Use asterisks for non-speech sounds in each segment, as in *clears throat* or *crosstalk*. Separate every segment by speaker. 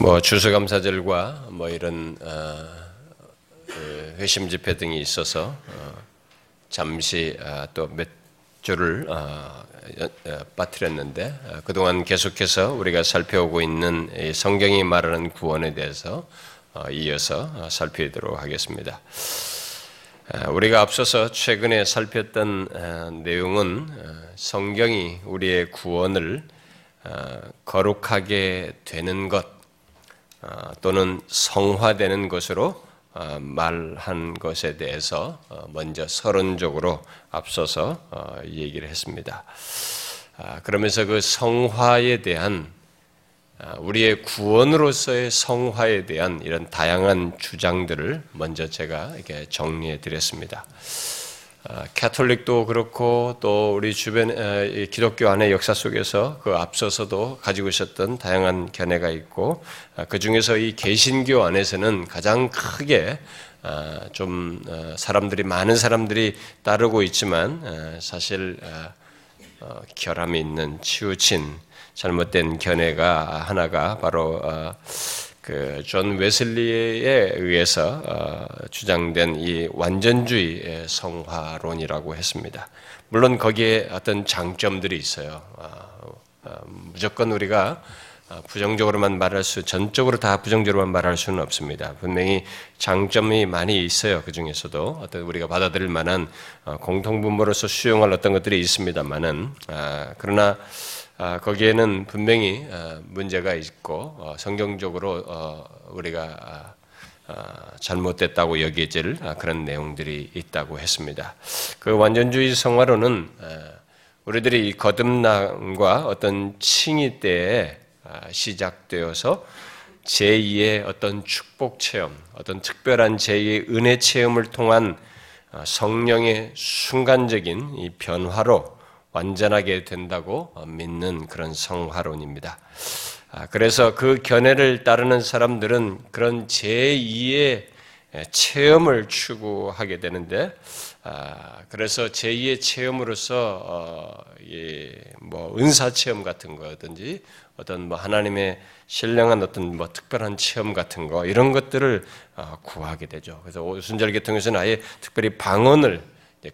Speaker 1: 뭐 주수감사절과 뭐 이런 어, 그 회심 집회 등이 있어서 어, 잠시 어, 또몇 주를 빠뜨렸는데 그동안 계속해서 우리가 살펴오고 있는 성경이 말하는 구원에 대해서 이어서 살피도록 하겠습니다. 우리가 앞서서 최근에 살폈던 내용은 성경이 우리의 구원을 거룩하게 되는 것 어, 또는 성화되는 것으로 어, 말한 것에 대해서 어, 먼저 서론적으로 앞서서 얘기를 했습니다. 아, 그러면서 그 성화에 대한 아, 우리의 구원으로서의 성화에 대한 이런 다양한 주장들을 먼저 제가 이렇게 정리해 드렸습니다. 아, 캐톨릭도 그렇고 또 우리 주변 기독교 안의 역사 속에서 그 앞서서도 가지고 있었던 다양한 견해가 있고 아, 그 중에서 이 개신교 안에서는 가장 크게 아, 좀 어, 사람들이 많은 사람들이 따르고 있지만 사실 어, 결함이 있는 치우친 잘못된 견해가 하나가 바로 어, 그 존 웨슬리에 의해서 어, 주장된 이 완전주의 성화론이라고 했습니다. 물론 거기에 어떤 장점들이 있어요. 어, 어, 무조건 우리가 부정적으로만 말할 수, 전적으로 다 부정적으로만 말할 수는 없습니다. 분명히 장점이 많이 있어요. 그 중에서도 어떤 우리가 받아들일 만한 공통분모로서 수용할 어떤 것들이 있습니다만은, 아, 그러나 아, 거기에는 분명히 어, 문제가 있고 어, 성경적으로 어, 우리가 아, 잘못됐다고 여겨질 아, 그런 내용들이 있다고 했습니다. 그 완전주의 성화로는 우리들이 거듭남과 어떤 칭의 때에 시작되어서 제2의 어떤 축복 체험, 어떤 특별한 제2의 은혜 체험을 통한 성령의 순간적인 이 변화로 완전하게 된다고 믿는 그런 성화론입니다. 아, 그래서 그 견해를 따르는 사람들은 그런 제2의 체험을 추구하게 되는데, 아, 그래서 제2의 체험으로서 어, 뭐 은사 체험 같은 거든지 어떤 뭐 하나님의 신령한 어떤 뭐 특별한 체험 같은 거 이런 것들을 어, 구하게 되죠. 그래서 오순절 계통에서는 아예 특별히 방언을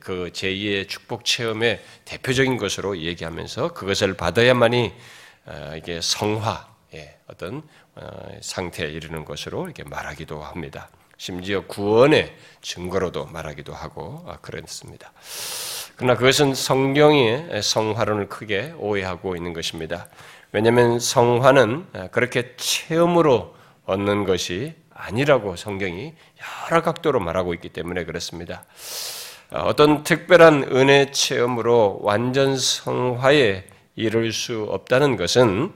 Speaker 1: 그 제2의 축복 체험의 대표적인 것으로 얘기하면서 그것을 받아야만이 어, 이게 성화 예, 어떤 어, 상태에 이르는 것으로 이렇게 말하기도 합니다. 심지어 구원의 증거로도 말하기도 하고 아, 그랬습니다. 그러나 그것은 성경의 성화론을 크게 오해하고 있는 것입니다. 왜냐하면 성화는 어, 그렇게 체험으로 얻는 것이 아니라고 성경이 여러 각도로 말하고 있기 때문에 그렇습니다. 어, 어떤 특별한 은혜 체험으로 완전 성화에 이를 수 없다는 것은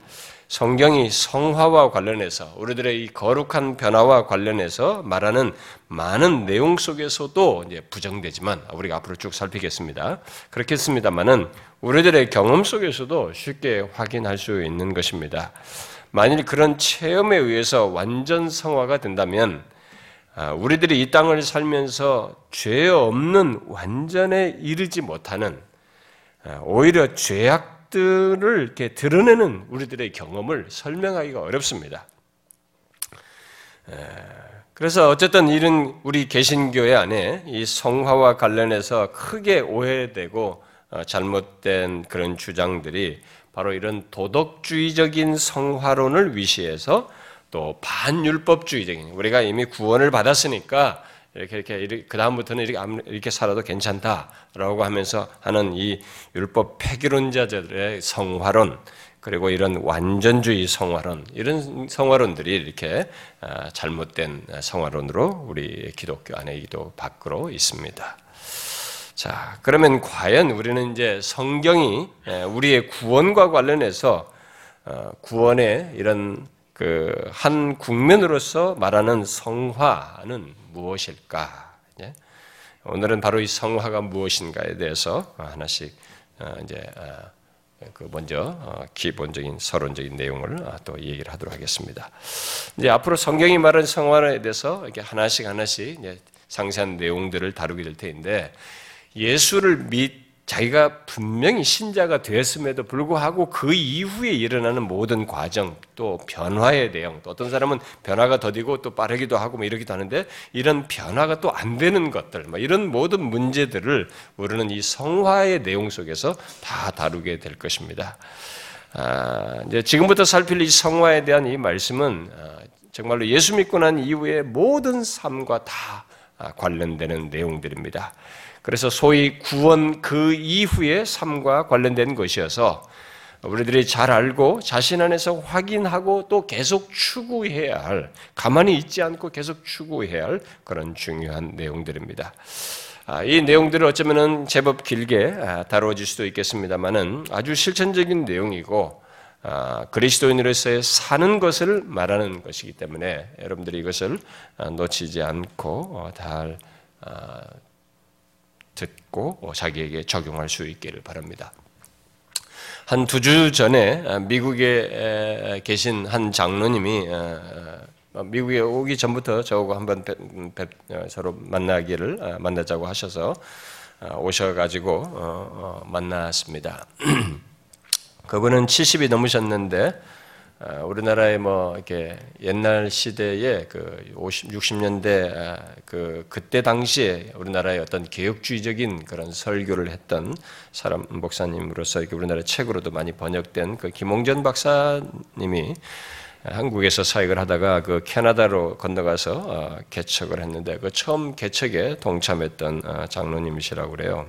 Speaker 1: 성경이 성화와 관련해서 우리들의 이 거룩한 변화와 관련해서 말하는 많은 내용 속에서도 이제 부정되지만 우리가 앞으로 쭉 살피겠습니다. 그렇겠습니다만은 우리들의 경험 속에서도 쉽게 확인할 수 있는 것입니다. 만일 그런 체험에 의해서 완전 성화가 된다면 아, 우리들이 이 땅을 살면서 죄 없는 완전에 이르지 못하는 아, 오히려 죄악들을 이렇게 드러내는 우리들의 경험을 설명하기가 어렵습니다. 그래서 어쨌든 이런 우리 개신교회 안에 이 성화와 관련해서 크게 오해되고 어, 잘못된 그런 주장들이 바로 이런 도덕주의적인 성화론을 위시해서 또 반율법주의적인 우리가 이미 구원을 받았으니까 이렇게 이렇게 그 다음부터는 이렇게 이렇게 살아도 괜찮다라고 하면서 하는 이 율법 폐기론자들의 성화론 그리고 이런 완전주의 성화론 이런 성화론들이 이렇게 아, 잘못된 성화론으로 우리 기독교 안에도 밖으로 있습니다. 자 그러면 과연 우리는 이제 성경이 우리의 구원과 관련해서 어, 구원의 이런 그 한 국면으로서 말하는 성화는 무엇일까? 오늘은 바로 이 성화가 무엇인가에 대해서 하나씩 어, 이제 어, 그 먼저 어, 기본적인 서론적인 내용을 또 얘기를 하도록 하겠습니다. 이제 앞으로 성경이 말하는 성화에 대해서 이렇게 하나씩 하나씩 상세한 내용들을 다루게 될 텐데 예수를 믿 자기가 분명히 신자가 되었음에도 불구하고 그 이후에 일어나는 모든 과정, 또 변화의 내용, 또 어떤 사람은 변화가 더디고 또 빠르기도 하고 뭐 이러기도 하는데 이런 변화가 또 안 되는 것들, 뭐 이런 모든 문제들을 우리는 이 성화의 내용 속에서 다 다루게 될 것입니다. 아, 이제 지금부터 살필 이 성화에 대한 이 말씀은 아, 정말로 예수 믿고 난 이후에 모든 삶과 다 아, 관련되는 내용들입니다. 그래서 소위 구원 그 이후의 삶과 관련된 것이어서 우리들이 잘 알고 자신 안에서 확인하고 또 계속 추구해야 할, 가만히 있지 않고 계속 추구해야 할 그런 중요한 내용들입니다. 아, 이 내용들을 어쩌면은 제법 길게 아, 다루어질 수도 있겠습니다만은 아주 실천적인 내용이고 아, 그리스도인으로서의 사는 것을 말하는 것이기 때문에 여러분들이 이것을 놓치지 않고 잘 어, 듣고 어, 자기에게 적용할 수 있기를 바랍니다. 한 두 주 전에 아, 미국에 계신 한 장로님이 아, 아, 미국에 오기 전부터 저하고 한번 어, 서로 만나기를 만나자고 하셔서 오셔가지고 어, 만났습니다. *clears throat* 그분은 70이 넘으셨는데 어, 우리나라의 뭐 이렇게 옛날 시대에 그 50, 60년대 아, 그 그때 당시에 우리나라의 어떤 개혁주의적인 그런 설교를 했던 사람 목사님으로서 이렇게 우리나라 책으로도 많이 번역된 그 김홍전 박사님이 한국에서 사역을 하다가 그 캐나다로 건너가서 어, 개척을 했는데 그 처음 개척에 동참했던 어, 장로님이시라고 그래요.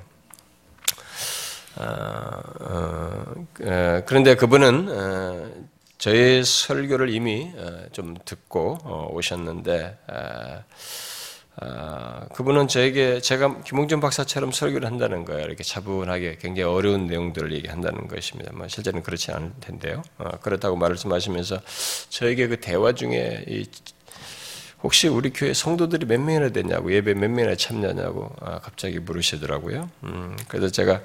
Speaker 1: 그런데 그분은 저의 설교를 이미 어, 좀 듣고 어, 오셨는데 그분은 저에게 제가 김홍준 박사처럼 설교를 한다는 거예요. 이렇게 차분하게 굉장히 어려운 내용들을 얘기한다는 것입니다. 뭐 실제는 그렇지 않을 텐데요. 어, 그렇다고 말씀하시면서 저에게 그 대화 중에 혹시 우리 교회 성도들이 몇 명이나 되냐고 예배 몇 명이나 참여하냐고 아, 갑자기 물으시더라고요. 음, 그래서 제가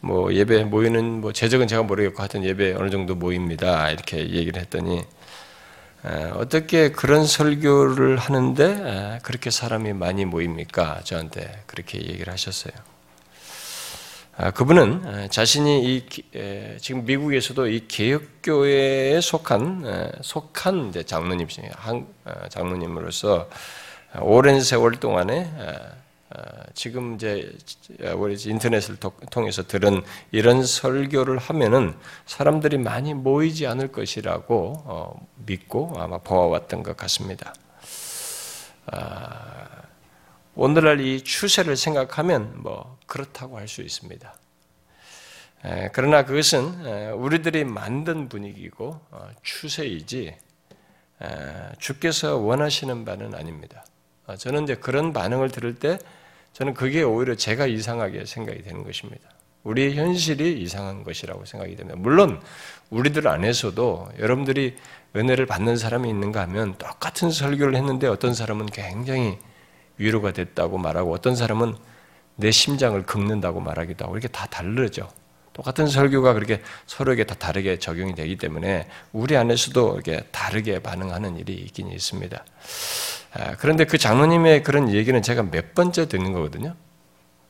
Speaker 1: 뭐 예배 모이는 뭐 제적은 제가 모르겠고 하여튼 예배 어느 정도 모입니다 이렇게 얘기를 했더니 아, 어떻게 그런 설교를 하는데 아, 그렇게 사람이 많이 모입니까? 저한테 그렇게 얘기를 하셨어요. 아, 그분은 자신이 이 지금 미국에서도 이 개혁교회에 속한 속한 장로님이시 장로님으로서 오랜 세월 동안에 지금 이제 우리 인터넷을 통해서 들은 이런 설교를 하면은 사람들이 많이 모이지 않을 것이라고 어, 믿고 아마 보아왔던 것 같습니다. 오늘날 이 추세를 생각하면 뭐 그렇다고 할 수 있습니다. 그러나 그것은 우리들이 만든 분위기고 어, 추세이지 주께서 원하시는 바는 아닙니다. 어, 저는 이제 그런 반응을 들을 때 저는 그게 오히려 제가 이상하게 생각이 되는 것입니다. 우리의 현실이 이상한 것이라고 생각이 됩니다. 물론 우리들 안에서도 여러분들이 은혜를 받는 사람이 있는가 하면 똑같은 설교를 했는데 어떤 사람은 굉장히 위로가 됐다고 말하고 어떤 사람은 내 심장을 긁는다고 말하기도 하고 이렇게 다 다르죠. 똑같은 설교가 그렇게 서로에게 다 다르게 적용이 되기 때문에 우리 안에서도 이렇게 다르게 반응하는 일이 있긴 있습니다. 아, 그런데 그 장로님의 그런 얘기는 제가 몇 번째 듣는 거거든요.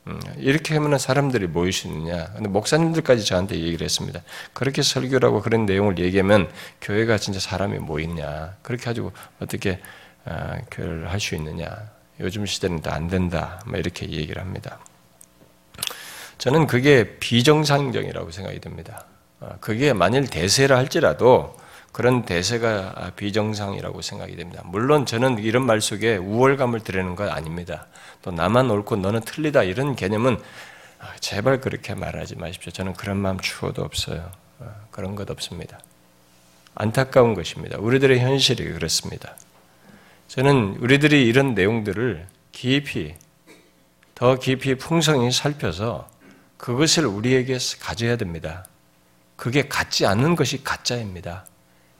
Speaker 1: 음, 이렇게 하면 사람들이 있느냐. 근데 목사님들까지 저한테 얘기를 했습니다. 그렇게 설교라고 그런 내용을 얘기하면 교회가 진짜 사람이 모이냐. 그렇게 가지고 어떻게 아, 교회를 할 수 있느냐. 요즘 시대는 안 된다. 이렇게 얘기를 합니다. 저는 그게 비정상적이라고 생각이 듭니다. 아, 그게 만일 대세라 할지라도 그런 대세가 비정상이라고 생각이 됩니다. 물론 저는 이런 말 속에 우월감을 드리는 건 아닙니다. 또 나만 옳고 너는 틀리다 이런 개념은 아, 제발 그렇게 말하지 마십시오. 저는 그런 마음 추워도 없어요. 아, 그런 것 없습니다. 안타까운 것입니다. 우리들의 현실이 그렇습니다. 저는 우리들이 이런 내용들을 깊이 더 깊이 풍성히 살펴서 그것을 우리에게 가져야 됩니다. 그게 같지 않는 것이 가짜입니다.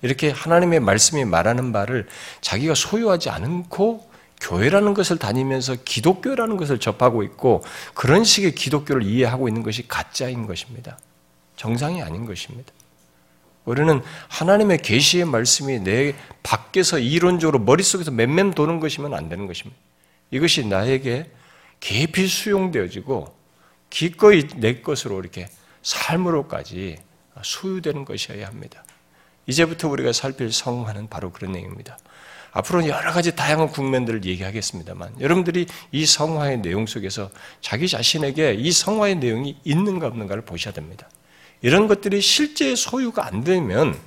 Speaker 1: 이렇게 하나님의 말씀이 말하는 바를 자기가 소유하지 않고 교회라는 것을 다니면서 기독교라는 것을 접하고 있고 그런 식의 기독교를 이해하고 있는 것이 가짜인 것입니다. 정상이 아닌 것입니다. 우리는 하나님의 계시의 말씀이 내 밖에서 이론적으로 머릿속에서 맴맴 도는 것이면 안 되는 것입니다. 이것이 나에게 깊이 수용되어지고 기꺼이 내 것으로 이렇게 삶으로까지 소유되는 것이어야 합니다. 이제부터 우리가 살필 성화는 바로 그런 내용입니다. 앞으로 여러 가지 다양한 국면들을 얘기하겠습니다만 여러분들이 이 성화의 내용 속에서 자기 자신에게 이 성화의 내용이 있는가 없는가를 보셔야 됩니다. 이런 것들이 실제 소유가 안 되면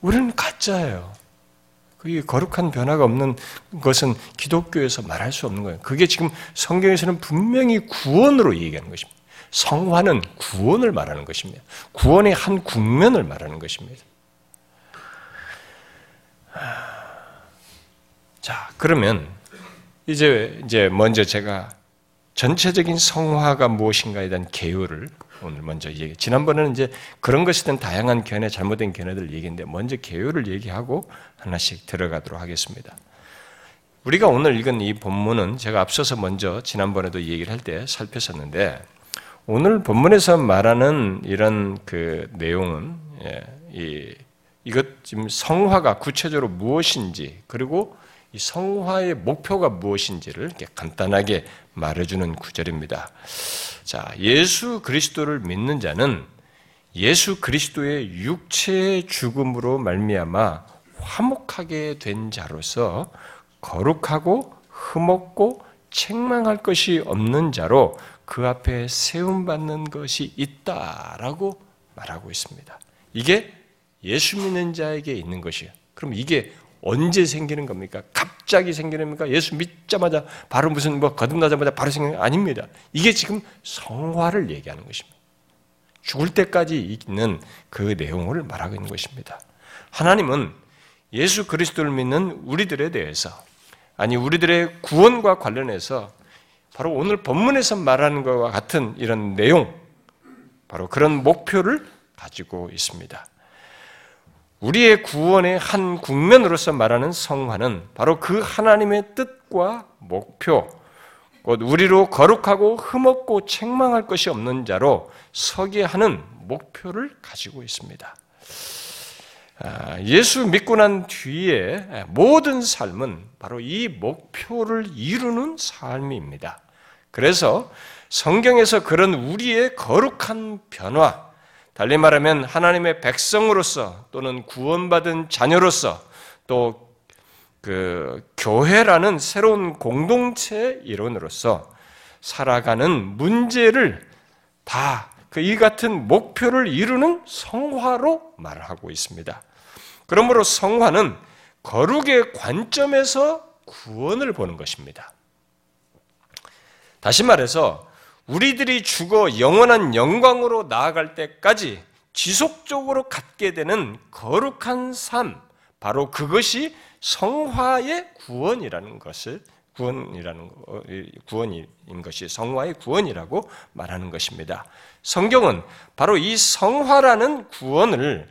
Speaker 1: 우리는 가짜예요. 그게 거룩한 변화가 없는 것은 기독교에서 말할 수 없는 거예요. 그게 지금 성경에서는 분명히 구원으로 얘기하는 것입니다. 성화는 구원을 말하는 것입니다. 구원의 한 국면을 말하는 것입니다. 자, 그러면 이제 이제 먼저 제가 전체적인 성화가 무엇인가에 대한 개요를 오늘 먼저 얘기. 지난번에는 이제 그런 대한 다양한 견해, 잘못된 견해들 얘기인데 먼저 개요를 얘기하고 하나씩 들어가도록 하겠습니다. 우리가 오늘 읽은 이 본문은 제가 앞서서 먼저 지난번에도 얘기를 할 때 살폈었는데 오늘 본문에서 말하는 이런 그 내용은 예, 이 이것 지금 성화가 구체적으로 무엇인지 그리고 이 성화의 목표가 무엇인지를 이렇게 간단하게 말해주는 구절입니다. 자, 예수 그리스도를 믿는 자는 예수 그리스도의 육체의 죽음으로 말미암아 화목하게 된 자로서 거룩하고 흠없고 책망할 것이 없는 자로 그 앞에 세움받는 것이 있다라고 말하고 있습니다. 이게 예수 믿는 자에게 있는 것이에요. 그럼 이게 언제 생기는 겁니까? 갑자기 생기는 겁니까? 예수 믿자마자 바로 무슨 뭐 거듭나자마자 바로 생기는 게 아닙니다. 이게 지금 성화를 얘기하는 것입니다. 죽을 때까지 있는 그 내용을 말하고 있는 것입니다. 하나님은 예수 그리스도를 믿는 우리들에 대해서 아니 우리들의 구원과 관련해서 바로 오늘 본문에서 말하는 것과 같은 이런 내용 바로 그런 목표를 가지고 있습니다. 우리의 구원의 한 국면으로서 말하는 성화는 바로 그 하나님의 뜻과 목표, 곧 우리로 거룩하고 흠없고 책망할 것이 없는 자로 서게 하는 목표를 가지고 있습니다. 아, 예수 믿고 난 뒤에 모든 삶은 바로 이 목표를 이루는 삶입니다. 그래서 성경에서 그런 우리의 거룩한 변화, 달리 말하면 하나님의 백성으로서 또는 구원받은 자녀로서 또 그 교회라는 새로운 공동체 일원으로서 살아가는 문제를 다 그 이 같은 목표를 이루는 성화로 말하고 있습니다. 그러므로 성화는 거룩의 관점에서 구원을 보는 것입니다. 다시 말해서 우리들이 죽어 영원한 영광으로 나아갈 때까지 지속적으로 갖게 되는 거룩한 삶, 바로 그것이 성화의 구원이라는 것을 구원이라는 구원인 것이 성화의 구원이라고 말하는 것입니다. 성경은 바로 이 성화라는 구원을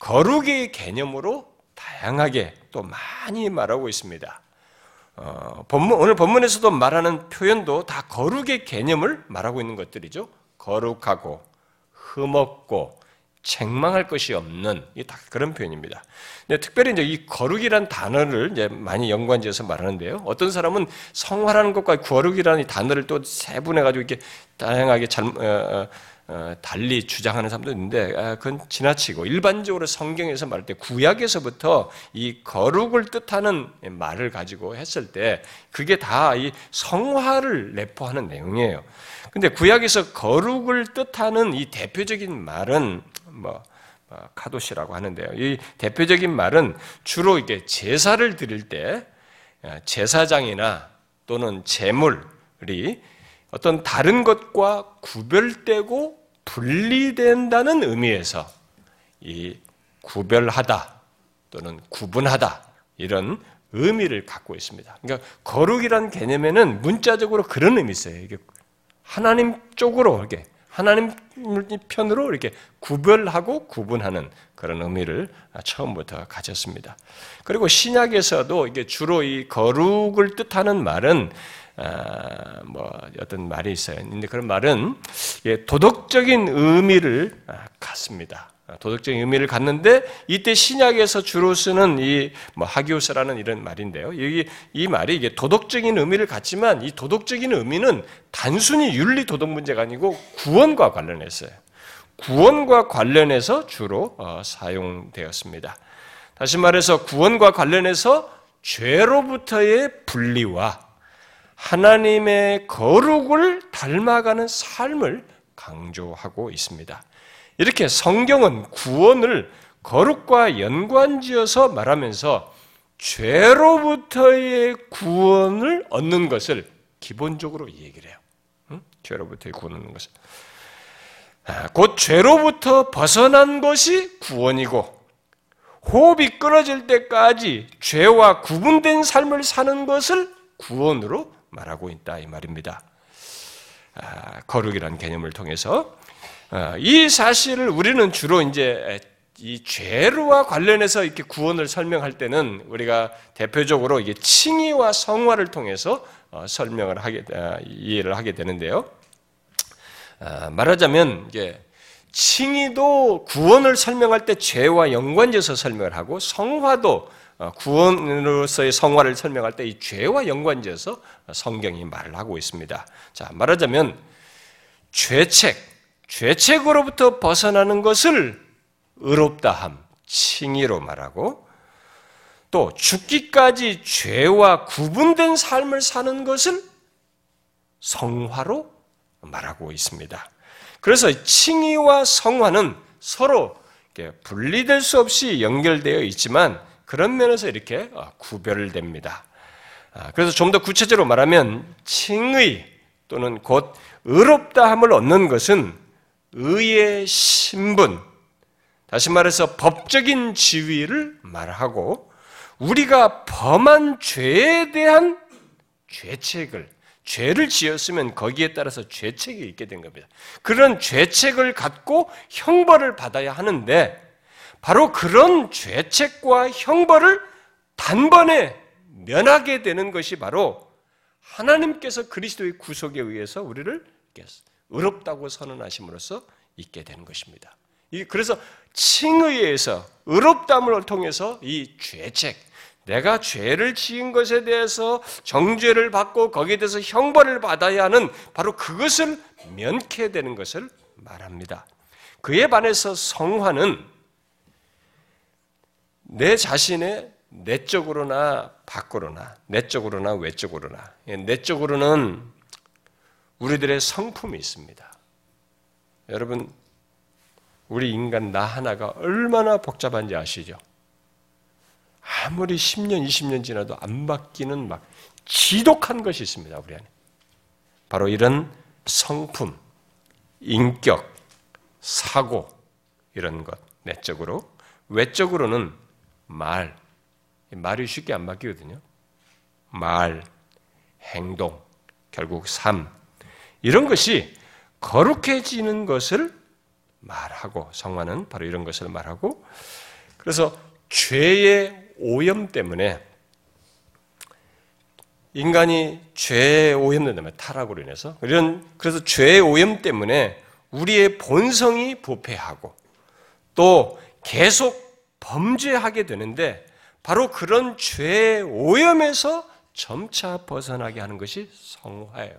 Speaker 1: 거룩의 개념으로 다양하게 또 많이 말하고 있습니다. 어, 본문, 오늘 본문에서도 말하는 표현도 다 거룩의 개념을 말하고 있는 것들이죠. 거룩하고 흠없고 책망할 것이 없는 다 그런 표현입니다. 근데 특별히 이제 이 거룩이란 단어를 이제 많이 연관지어서 말하는데요. 어떤 사람은 성화라는 것과 거룩이라는 단어를 또 세분해 가지고 이렇게 다양하게 잘, 어, 어, 어, 달리 주장하는 사람도 있는데 아, 그건 지나치고 일반적으로 성경에서 말할 때 구약에서부터 이 거룩을 뜻하는 말을 가지고 했을 때 그게 다 이 성화를 내포하는 내용이에요. 근데 구약에서 거룩을 뜻하는 이 대표적인 말은 뭐, 뭐 카도시라고 하는데요. 이 대표적인 말은 주로 이게 제사를 드릴 때 아, 제사장이나 또는 제물이 어떤 다른 것과 구별되고 분리된다는 의미에서 이 구별하다 또는 구분하다 이런 의미를 갖고 있습니다. 그러니까 거룩이란 개념에는 문자적으로 그런 의미 있어요. 이게 하나님 쪽으로 이렇게 하나님 편으로 이렇게 구별하고 구분하는 그런 의미를 처음부터 가졌습니다. 그리고 신약에서도 이게 주로 이 거룩을 뜻하는 말은 아, 뭐 어떤 말이 있어요. 근데 그런 말은 도덕적인 의미를 아, 갖습니다. 도덕적인 의미를 갖는데 이때 신약에서 주로 쓰는 이 뭐 하기오스라는 이런 말인데요. 여기 이 말이 이게 도덕적인 의미를 갖지만 이 도덕적인 의미는 단순히 윤리 도덕 문제가 아니고 구원과 관련했어요. 구원과 관련해서 주로 어, 사용되었습니다. 다시 말해서 구원과 관련해서 죄로부터의 분리와 하나님의 거룩을 닮아가는 삶을 강조하고 있습니다. 이렇게 성경은 구원을 거룩과 연관지어서 말하면서 죄로부터의 구원을 얻는 것을 기본적으로 얘기를 해요. 응? 죄로부터의 구원 얻는 것을. 아, 곧 죄로부터 벗어난 것이 구원이고 호흡이 끊어질 때까지 죄와 구분된 삶을 사는 것을 구원으로 말하고 있다 이 말입니다. 아, 거룩이라는 개념을 통해서 아, 이 사실을 우리는 주로 이제 이 죄와 관련해서 이렇게 구원을 설명할 때는 우리가 대표적으로 이게 칭의와 성화를 통해서 어, 설명을 하게 아, 이해를 하게 되는데요. 말하자면 이게 칭의도 구원을 설명할 때 죄와 연관지어서 설명을 하고 성화도 어, 구원으로서의 성화를 설명할 때 이 죄와 연관지어서 성경이 말을 하고 있습니다. 자, 말하자면 죄책, 죄책으로부터 벗어나는 것을 의롭다함, 칭의로 말하고 또 죽기까지 죄와 구분된 삶을 사는 것을 성화로 말하고 있습니다. 그래서 칭의와 성화는 서로 분리될 수 없이 연결되어 있지만 그런 면에서 이렇게 어, 구별됩니다. 아, 그래서 좀 더 구체적으로 말하면 칭의 또는 곧 의롭다함을 얻는 것은 의의 신분, 다시 말해서 법적인 지위를 말하고 우리가 범한 죄에 대한 죄책을 죄를 지었으면 거기에 따라서 죄책이 있게 된 겁니다. 그런 죄책을 갖고 형벌을 받아야 하는데 바로 그런 죄책과 형벌을 단번에 면하게 되는 것이 바로 하나님께서 그리스도의 구속에 의해서 우리를 의롭다고 선언하심으로써 있게 되는 것입니다. 그래서 칭의에서 의롭담을 통해서 이 죄책, 내가 죄를 지은 것에 대해서 정죄를 받고 거기에 대해서 형벌을 받아야 하는 바로 그것을 면케 되는 것을 말합니다. 그에 반해서 성화는 내 자신의 내적으로나 밖으로나 내적으로나 외적으로나 내적으로는 우리들의 성품이 있습니다. 여러분 우리 인간 나 하나가 얼마나 복잡한지 아시죠? 아무리 10년, 20년 지나도 안 바뀌는 막 지독한 것이 있습니다, 우리 안에. 바로 이런 성품, 인격, 사고, 이런 것, 내적으로. 외적으로는 말. 말이 쉽게 안 바뀌거든요. 말, 행동, 결국 삶. 이런 것이 거룩해지는 것을 말하고, 성화는 바로 이런 것을 말하고, 그래서 죄의 오염 때문에 인간이 죄의 오염 때문에 타락으로 인해서 이런 그래서 죄의 오염 때문에 우리의 본성이 부패하고 또 계속 범죄하게 되는데 바로 그런 죄의 오염에서 점차 벗어나게 하는 것이 성화예요.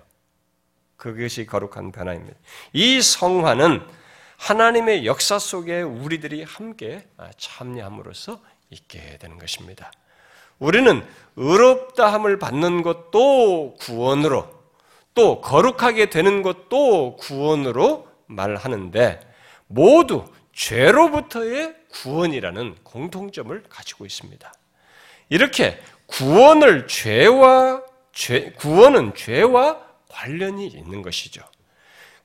Speaker 1: 그것이 거룩한 변화입니다. 이 성화는 하나님의 역사 속에 우리들이 함께 참여함으로써 있게 되는 것입니다. 우리는 의롭다함을 받는 것도 구원으로 또 거룩하게 되는 것도 구원으로 말하는데 모두 죄로부터의 구원이라는 공통점을 가지고 있습니다. 이렇게 구원을 죄와 죄, 구원은 죄와 관련이 있는 것이죠.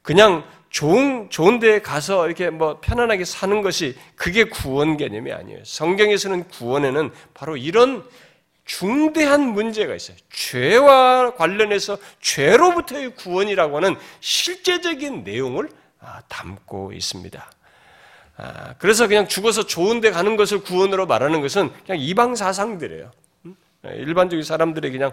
Speaker 1: 그냥 좋은, 좋은 데에 가서 이렇게 뭐 편안하게 사는 것이 그게 구원 개념이 아니에요. 성경에서는 구원에는 바로 이런 중대한 문제가 있어요. 죄와 관련해서 죄로부터의 구원이라고 하는 실제적인 내용을 아, 담고 있습니다. 아, 그래서 그냥 죽어서 좋은 데 가는 것을 구원으로 말하는 것은 그냥 이방 사상들이에요. 일반적인 사람들이 그냥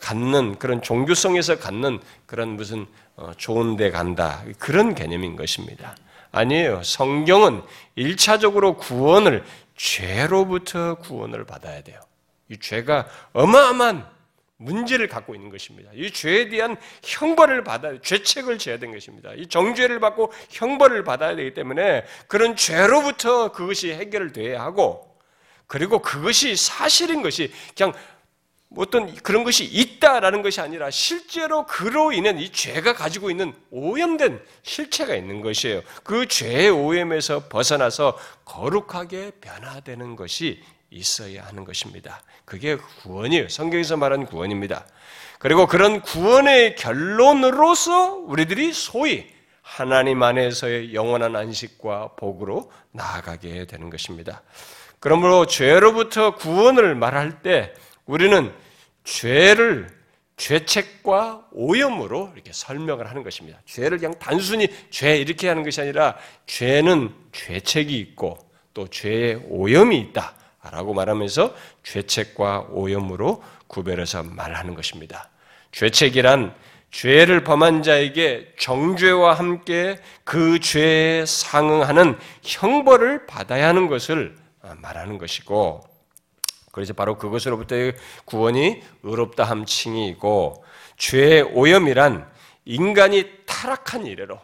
Speaker 1: 갖는 그런 종교성에서 갖는 그런 무슨 어, 좋은 데 간다. 그런 개념인 것입니다. 아니에요. 성경은 1차적으로 구원을 죄로부터 구원을 받아야 돼요. 이 죄가 어마어마한 문제를 갖고 있는 것입니다. 이 죄에 대한 형벌을 받아야 죄책을 져야 되는 것입니다. 이 정죄를 받고 형벌을 받아야 되기 때문에 그런 죄로부터 그것이 해결돼야 하고 그리고 그것이 사실인 것이 그냥 어떤 그런 것이 있다라는 것이 아니라 실제로 그로 인한 이 죄가 가지고 있는 오염된 실체가 있는 것이에요. 그 죄의 오염에서 벗어나서 거룩하게 변화되는 것이 있어야 하는 것입니다. 그게 구원이에요. 성경에서 말하는 구원입니다. 그리고 그런 구원의 결론으로서 우리들이 소위 하나님 안에서의 영원한 안식과 복으로 나아가게 되는 것입니다. 그러므로 죄로부터 구원을 말할 때 우리는 죄를 죄책과 오염으로 이렇게 설명을 하는 것입니다. 죄를 그냥 단순히 죄 이렇게 하는 것이 아니라 죄는 죄책이 있고 또 죄의 오염이 있다 라고 말하면서 죄책과 오염으로 구별해서 말하는 것입니다. 죄책이란 죄를 범한 자에게 정죄와 함께 그 죄에 상응하는 형벌을 받아야 하는 것을 말하는 것이고 그래서 바로 그것으로부터의 구원이 의롭다 함칭이고 죄의 오염이란 인간이 타락한 이래로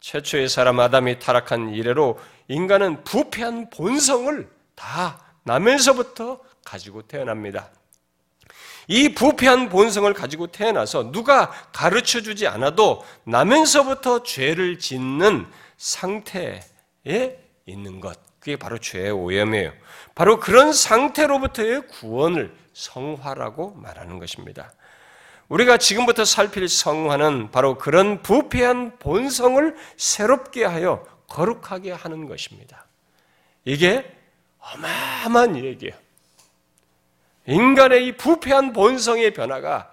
Speaker 1: 최초의 사람 아담이 타락한 이래로 인간은 부패한 본성을 다 나면서부터 가지고 태어납니다. 이 부패한 본성을 가지고 태어나서 누가 가르쳐 주지 않아도 나면서부터 죄를 짓는 상태에 있는 것. 그게 바로 죄의 오염이에요. 바로 그런 상태로부터의 구원을 성화라고 말하는 것입니다. 우리가 지금부터 살필 성화는 바로 그런 부패한 본성을 새롭게 하여 거룩하게 하는 것입니다. 이게 어마어마한 얘기예요. 인간의 이 부패한 본성의 변화가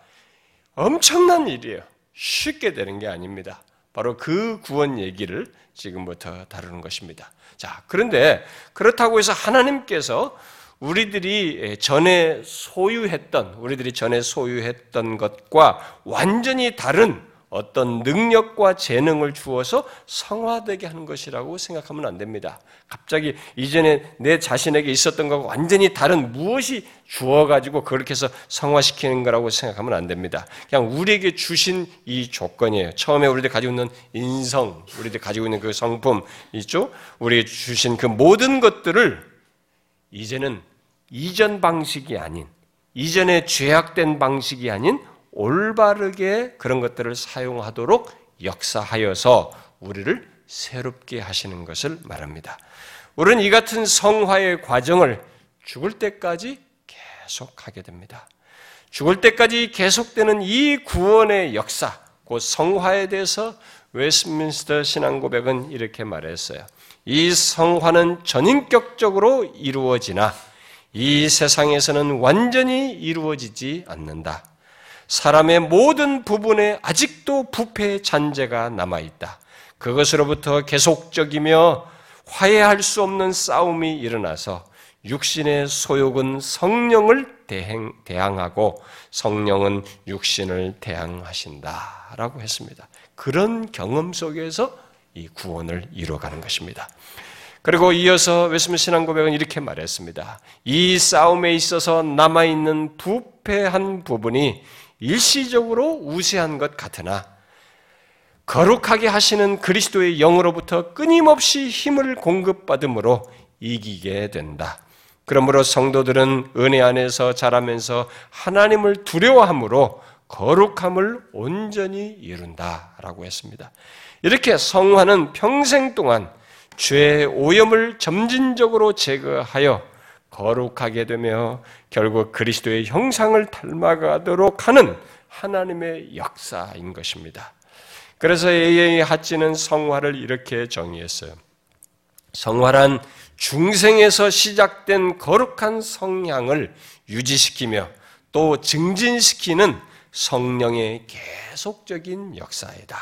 Speaker 1: 엄청난 일이에요. 쉽게 되는 게 아닙니다. 바로 그 구원 얘기를 지금부터 다루는 것입니다. 자, 그런데 그렇다고 해서 하나님께서 우리들이 전에 소유했던, 우리들이 전에 소유했던 것과 완전히 다른 어떤 능력과 재능을 주어서 성화되게 하는 것이라고 생각하면 안 됩니다. 갑자기 이전에 내 자신에게 있었던 것과 완전히 다른 무엇이 주어가지고 그렇게 해서 성화시키는 거라고 생각하면 안 됩니다. 그냥 우리에게 주신 이 조건이에요. 처음에 우리들 가지고 있는 인성, 우리들 가지고 있는 그 성품 있죠? 우리 주신 그 모든 것들을 이제는 이전 방식이 아닌, 이전에 죄악된 방식이 아닌 올바르게 그런 것들을 사용하도록 역사하여서 우리를 새롭게 하시는 것을 말합니다. 우리는 이 같은 성화의 과정을 죽을 때까지 계속하게 됩니다. 죽을 때까지 계속되는 이 구원의 역사, 곧 성화에 대해서 웨스민스터 신앙 고백은 이렇게 말했어요. 이 성화는 전인격적으로 이루어지나 이 세상에서는 완전히 이루어지지 않는다. 사람의 모든 부분에 아직도 부패의 잔재가 남아 있다. 그것으로부터 계속적이며 화해할 수 없는 싸움이 일어나서 육신의 소욕은 성령을 대행, 대항하고 성령은 육신을 대항하신다. 라고 했습니다. 그런 경험 속에서 이 구원을 이루어가는 것입니다. 그리고 이어서 웨스민 신앙 고백은 이렇게 말했습니다. 이 싸움에 있어서 남아있는 부패한 부분이 일시적으로 우세한 것 같으나 거룩하게 하시는 그리스도의 영으로부터 끊임없이 힘을 공급받음으로 이기게 된다. 그러므로 성도들은 은혜 안에서 자라면서 하나님을 두려워함으로 거룩함을 온전히 이룬다라고 했습니다. 이렇게 성화는 평생 동안 죄의 오염을 점진적으로 제거하여 거룩하게 되며 결국 그리스도의 형상을 닮아가도록 하는 하나님의 역사인 것입니다. 그래서 AA 하찌는 성화를 이렇게 정의했어요. 성화란 중생에서 시작된 거룩한 성향을 유지시키며 또 증진시키는 성령의 계속적인 역사이다.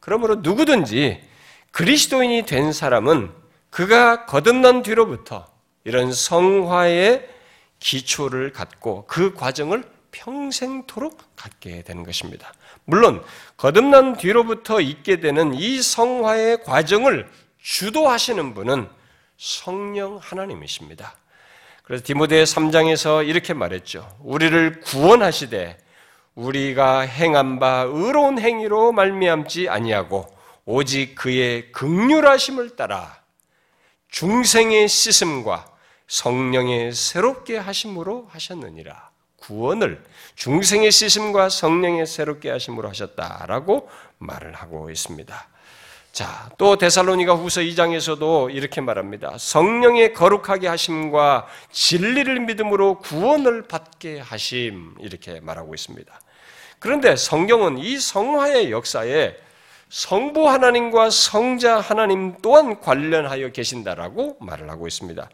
Speaker 1: 그러므로 누구든지 그리스도인이 된 사람은 그가 거듭난 뒤로부터 이런 성화의 기초를 갖고 그 과정을 평생토록 갖게 되는 것입니다. 물론 거듭난 뒤로부터 있게 되는 이 성화의 과정을 주도하시는 분은 성령 하나님이십니다. 그래서 디모데 3장에서 이렇게 말했죠. 우리를 구원하시되 우리가 행한 바 의로운 행위로 말미암지 아니하고 오직 그의 극률하심을 따라 중생의 씻음과 성령의 새롭게 하심으로 하셨느니라. 구원을 중생의 씻음과 성령의 새롭게 하심으로 하셨다라고 말을 하고 있습니다. 자, 또 데살로니가 후서 2장에서도 이렇게 말합니다. 성령의 거룩하게 하심과 진리를 믿음으로 구원을 받게 하심 이렇게 말하고 있습니다. 그런데 성경은 이 성화의 역사에 성부 하나님과 성자 하나님 또한 관련하여 계신다라고 말을 하고 있습니다.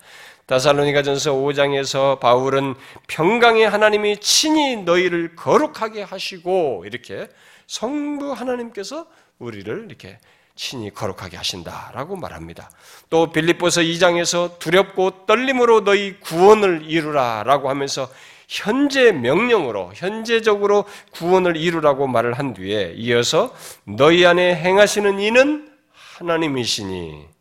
Speaker 1: 다살로니가전서 5장에서 바울은 평강의 하나님이 친히 너희를 거룩하게 하시고 이렇게 성부 하나님께서 우리를 이렇게 친히 거룩하게 하신다라고 말합니다. 또 빌립보서 2장에서 두렵고 떨림으로 너희 구원을 이루라라고 하면서 현재 명령으로 현재적으로 구원을 이루라고 말을 한 뒤에 이어서 너희 안에 행하시는 이는 하나님이시니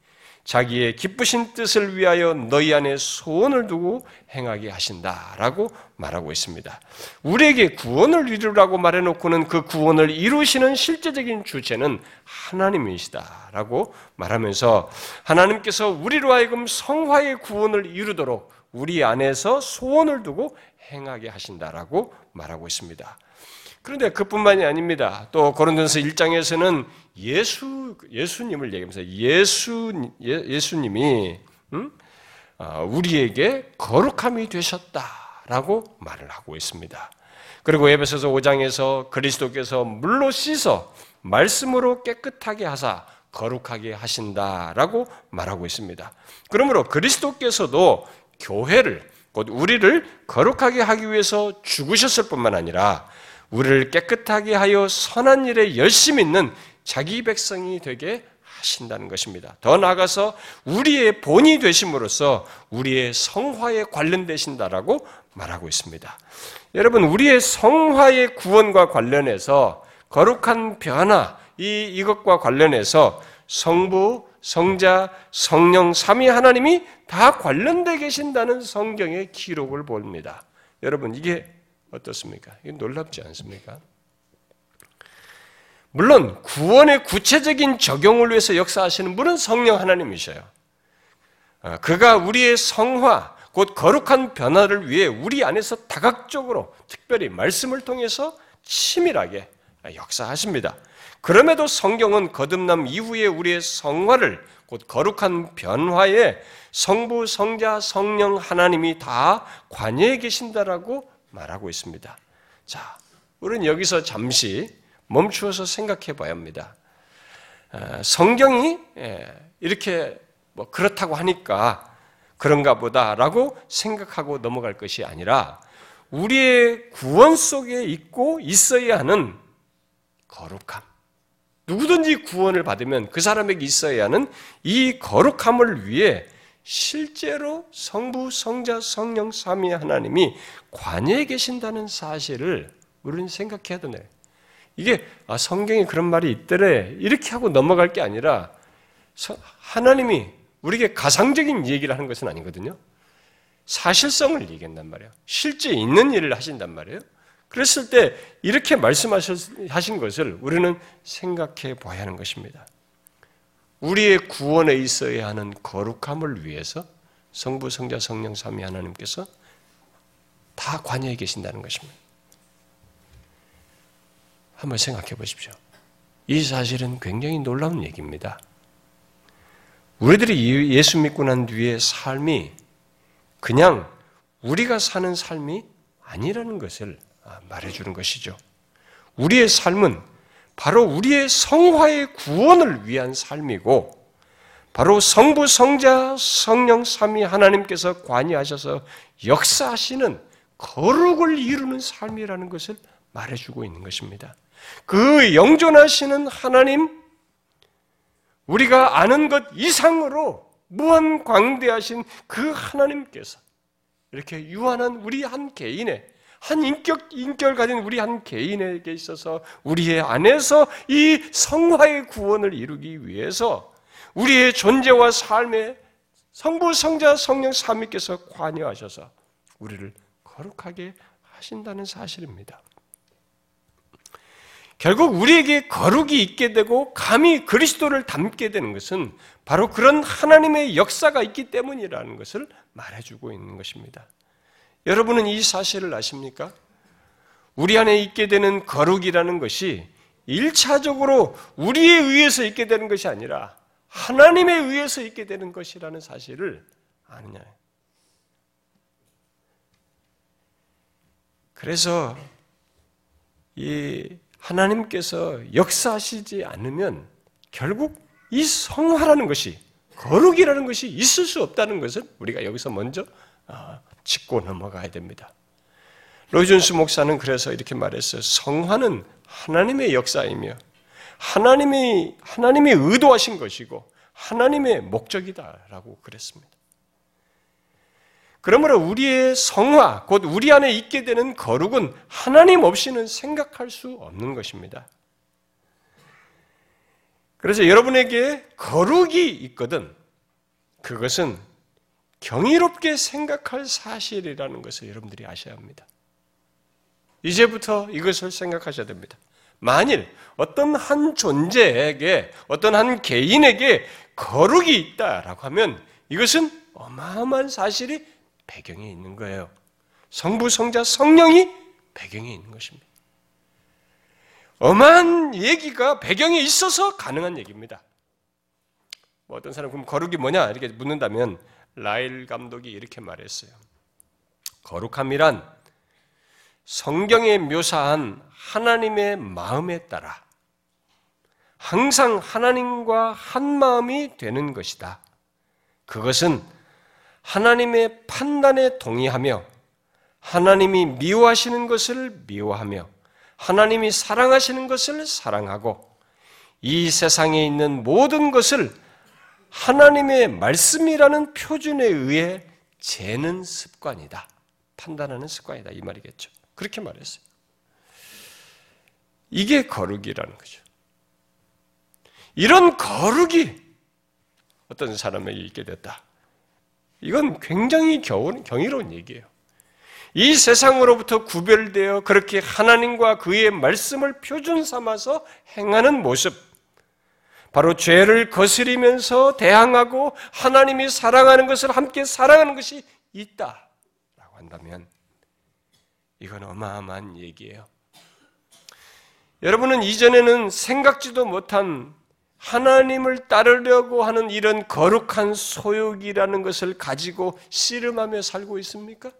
Speaker 1: 자기의 기쁘신 뜻을 위하여 너희 안에 소원을 두고 행하게 하신다라고 말하고 있습니다. 우리에게 구원을 이루라고 말해놓고는 그 구원을 이루시는 실제적인 주체는 하나님이시다라고 말하면서 하나님께서 우리로 하여금 성화의 구원을 이루도록 우리 안에서 소원을 두고 행하게 하신다라고 말하고 있습니다. 그런데 그뿐만이 아닙니다. 또 고린도서 1장에서는 예수 예수님을 얘기하면서 예수 예, 수님이 음? 아, 우리에게 거룩함이 되셨다라고 말을 하고 있습니다. 그리고 에베소서 5장에서 그리스도께서 물로 씻어 말씀으로 깨끗하게 하사 거룩하게 하신다라고 말하고 있습니다. 그러므로 그리스도께서도 교회를 곧 우리를 거룩하게 하기 위해서 죽으셨을 뿐만 아니라 우리를 깨끗하게 하여 선한 일에 열심 있는 자기 백성이 되게 하신다는 것입니다. 더 나아가서 우리의 본이 되심으로써 우리의 성화에 관련되신다라고 말하고 있습니다. 여러분, 우리의 성화의 구원과 관련해서 거룩한 변화, 이, 이것과 관련해서 성부, 성자, 성령, 삼위 하나님이 다 관련되어 계신다는 성경의 기록을 봅니다. 여러분, 이게 어떻습니까? 이게 놀랍지 않습니까? 물론 구원의 구체적인 적용을 위해서 역사하시는 분은 성령 하나님이셔요. 어, 그가 우리의 성화, 곧 거룩한 변화를 위해 우리 안에서 다각적으로 특별히 말씀을 통해서 치밀하게 역사하십니다. 그럼에도 성경은 거듭남 이후에 우리의 성화를 곧 거룩한 변화에 성부, 성자, 성령 하나님이 다 관여해 계신다라고 말하고 있습니다. 자, 우리는 여기서 잠시 멈추어서 생각해 봐야 합니다. 성경이 예, 이렇게 뭐 그렇다고 하니까 그런가 보다라고 생각하고 넘어갈 것이 아니라 우리의 구원 속에 있고 있어야 하는 거룩함. 누구든지 구원을 받으면 그 사람에게 있어야 하는 이 거룩함을 위해 실제로 성부, 성자, 성령, 삼위 하나님이 관여해 계신다는 사실을 우리는 생각해야 되네. 이게 아, 성경에 그런 말이 있더래 이렇게 하고 넘어갈 게 아니라 하나님이 우리에게 가상적인 얘기를 하는 것은 아니거든요. 사실성을 얘기한단 말이에요. 실제 있는 일을 하신단 말이에요. 그랬을 때 이렇게 말씀하신 것을 우리는 생각해 봐야 하는 것입니다. 우리의 구원에 있어야 하는 거룩함을 위해서 성부, 성자, 성령, 삼위 하나님께서 다 관여해 계신다는 것입니다. 한번 생각해 보십시오. 이 사실은 굉장히 놀라운 얘기입니다. 우리들이 예수 믿고 난 뒤의 삶이 그냥 우리가 사는 삶이 아니라는 것을 말해주는 것이죠. 우리의 삶은 바로 우리의 성화의 구원을 위한 삶이고, 바로 성부, 성자, 성령, 삼위 하나님께서 관여하셔서 역사하시는 거룩을 이루는 삶이라는 것을 말해주고 있는 것입니다. 그 영존하시는 하나님, 우리가 아는 것 이상으로 무한 광대하신 그 하나님께서 이렇게 유한한 우리 한 개인의 한 인격, 인격을 가진 우리 한 개인에게 있어서 우리의 안에서 이 성화의 구원을 이루기 위해서 우리의 존재와 삶에 성부, 성자, 성령 삼위께서 관여하셔서 우리를 거룩하게 하신다는 사실입니다. 결국 우리에게 거룩이 있게 되고 감히 그리스도를 닮게 되는 것은 바로 그런 하나님의 역사가 있기 때문이라는 것을 말해주고 있는 것입니다. 여러분은 이 사실을 아십니까? 우리 안에 있게 되는 거룩이라는 것이 1차적으로 우리에 의해서 있게 되는 것이 아니라 하나님에 의해서 있게 되는 것이라는 사실을 아느냐. 그래서 이 하나님께서 역사하시지 않으면 결국 이 성화라는 것이 거룩이라는 것이 있을 수 없다는 것을 우리가 여기서 먼저 아, 짚고 넘어가야 됩니다. 로이존스 목사는 그래서 이렇게 말했어요. 성화는 하나님의 역사이며 하나님이 하나님이 의도하신 것이고 하나님의 목적이다라고 그랬습니다. 그러므로 우리의 성화, 곧 우리 안에 있게 되는 거룩은 하나님 없이는 생각할 수 없는 것입니다. 그래서 여러분에게 거룩이 있거든 그것은 경이롭게 생각할 사실이라는 것을 여러분들이 아셔야 합니다. 이제부터 이것을 생각하셔야 됩니다. 만일 어떤 한 존재에게, 어떤 한 개인에게 거룩이 있다라고 하면 이것은 어마어마한 사실이 배경에 있는 거예요. 성부, 성자, 성령이 배경에 있는 것입니다. 어마한 얘기가 배경에 있어서 가능한 얘기입니다. 뭐 어떤 사람 그럼 거룩이 뭐냐 이렇게 묻는다면 라일 감독이 이렇게 말했어요. 거룩함이란 성경에 묘사한 하나님의 마음에 따라 항상 하나님과 한 마음이 되는 것이다. 그것은 하나님의 판단에 동의하며 하나님이 미워하시는 것을 미워하며 하나님이 사랑하시는 것을 사랑하고 이 세상에 있는 모든 것을 하나님의 말씀이라는 표준에 의해 재는 습관이다. 판단하는 습관이다. 이 말이겠죠. 그렇게 말했어요. 이게 거룩이라는 거죠. 이런 거룩이 어떤 사람에게 있게 됐다. 이건 굉장히 경이로운 얘기예요. 이 세상으로부터 구별되어 그렇게 하나님과 그의 말씀을 표준 삼아서 행하는 모습, 바로 죄를 거스리면서 대항하고 하나님이 사랑하는 것을 함께 사랑하는 것이 있다라고 한다면 이건 어마어마한 얘기예요. 여러분은 이전에는 생각지도 못한 하나님을 따르려고 하는 이런 거룩한 소욕이라는 것을 가지고 씨름하며 살고 있습니까?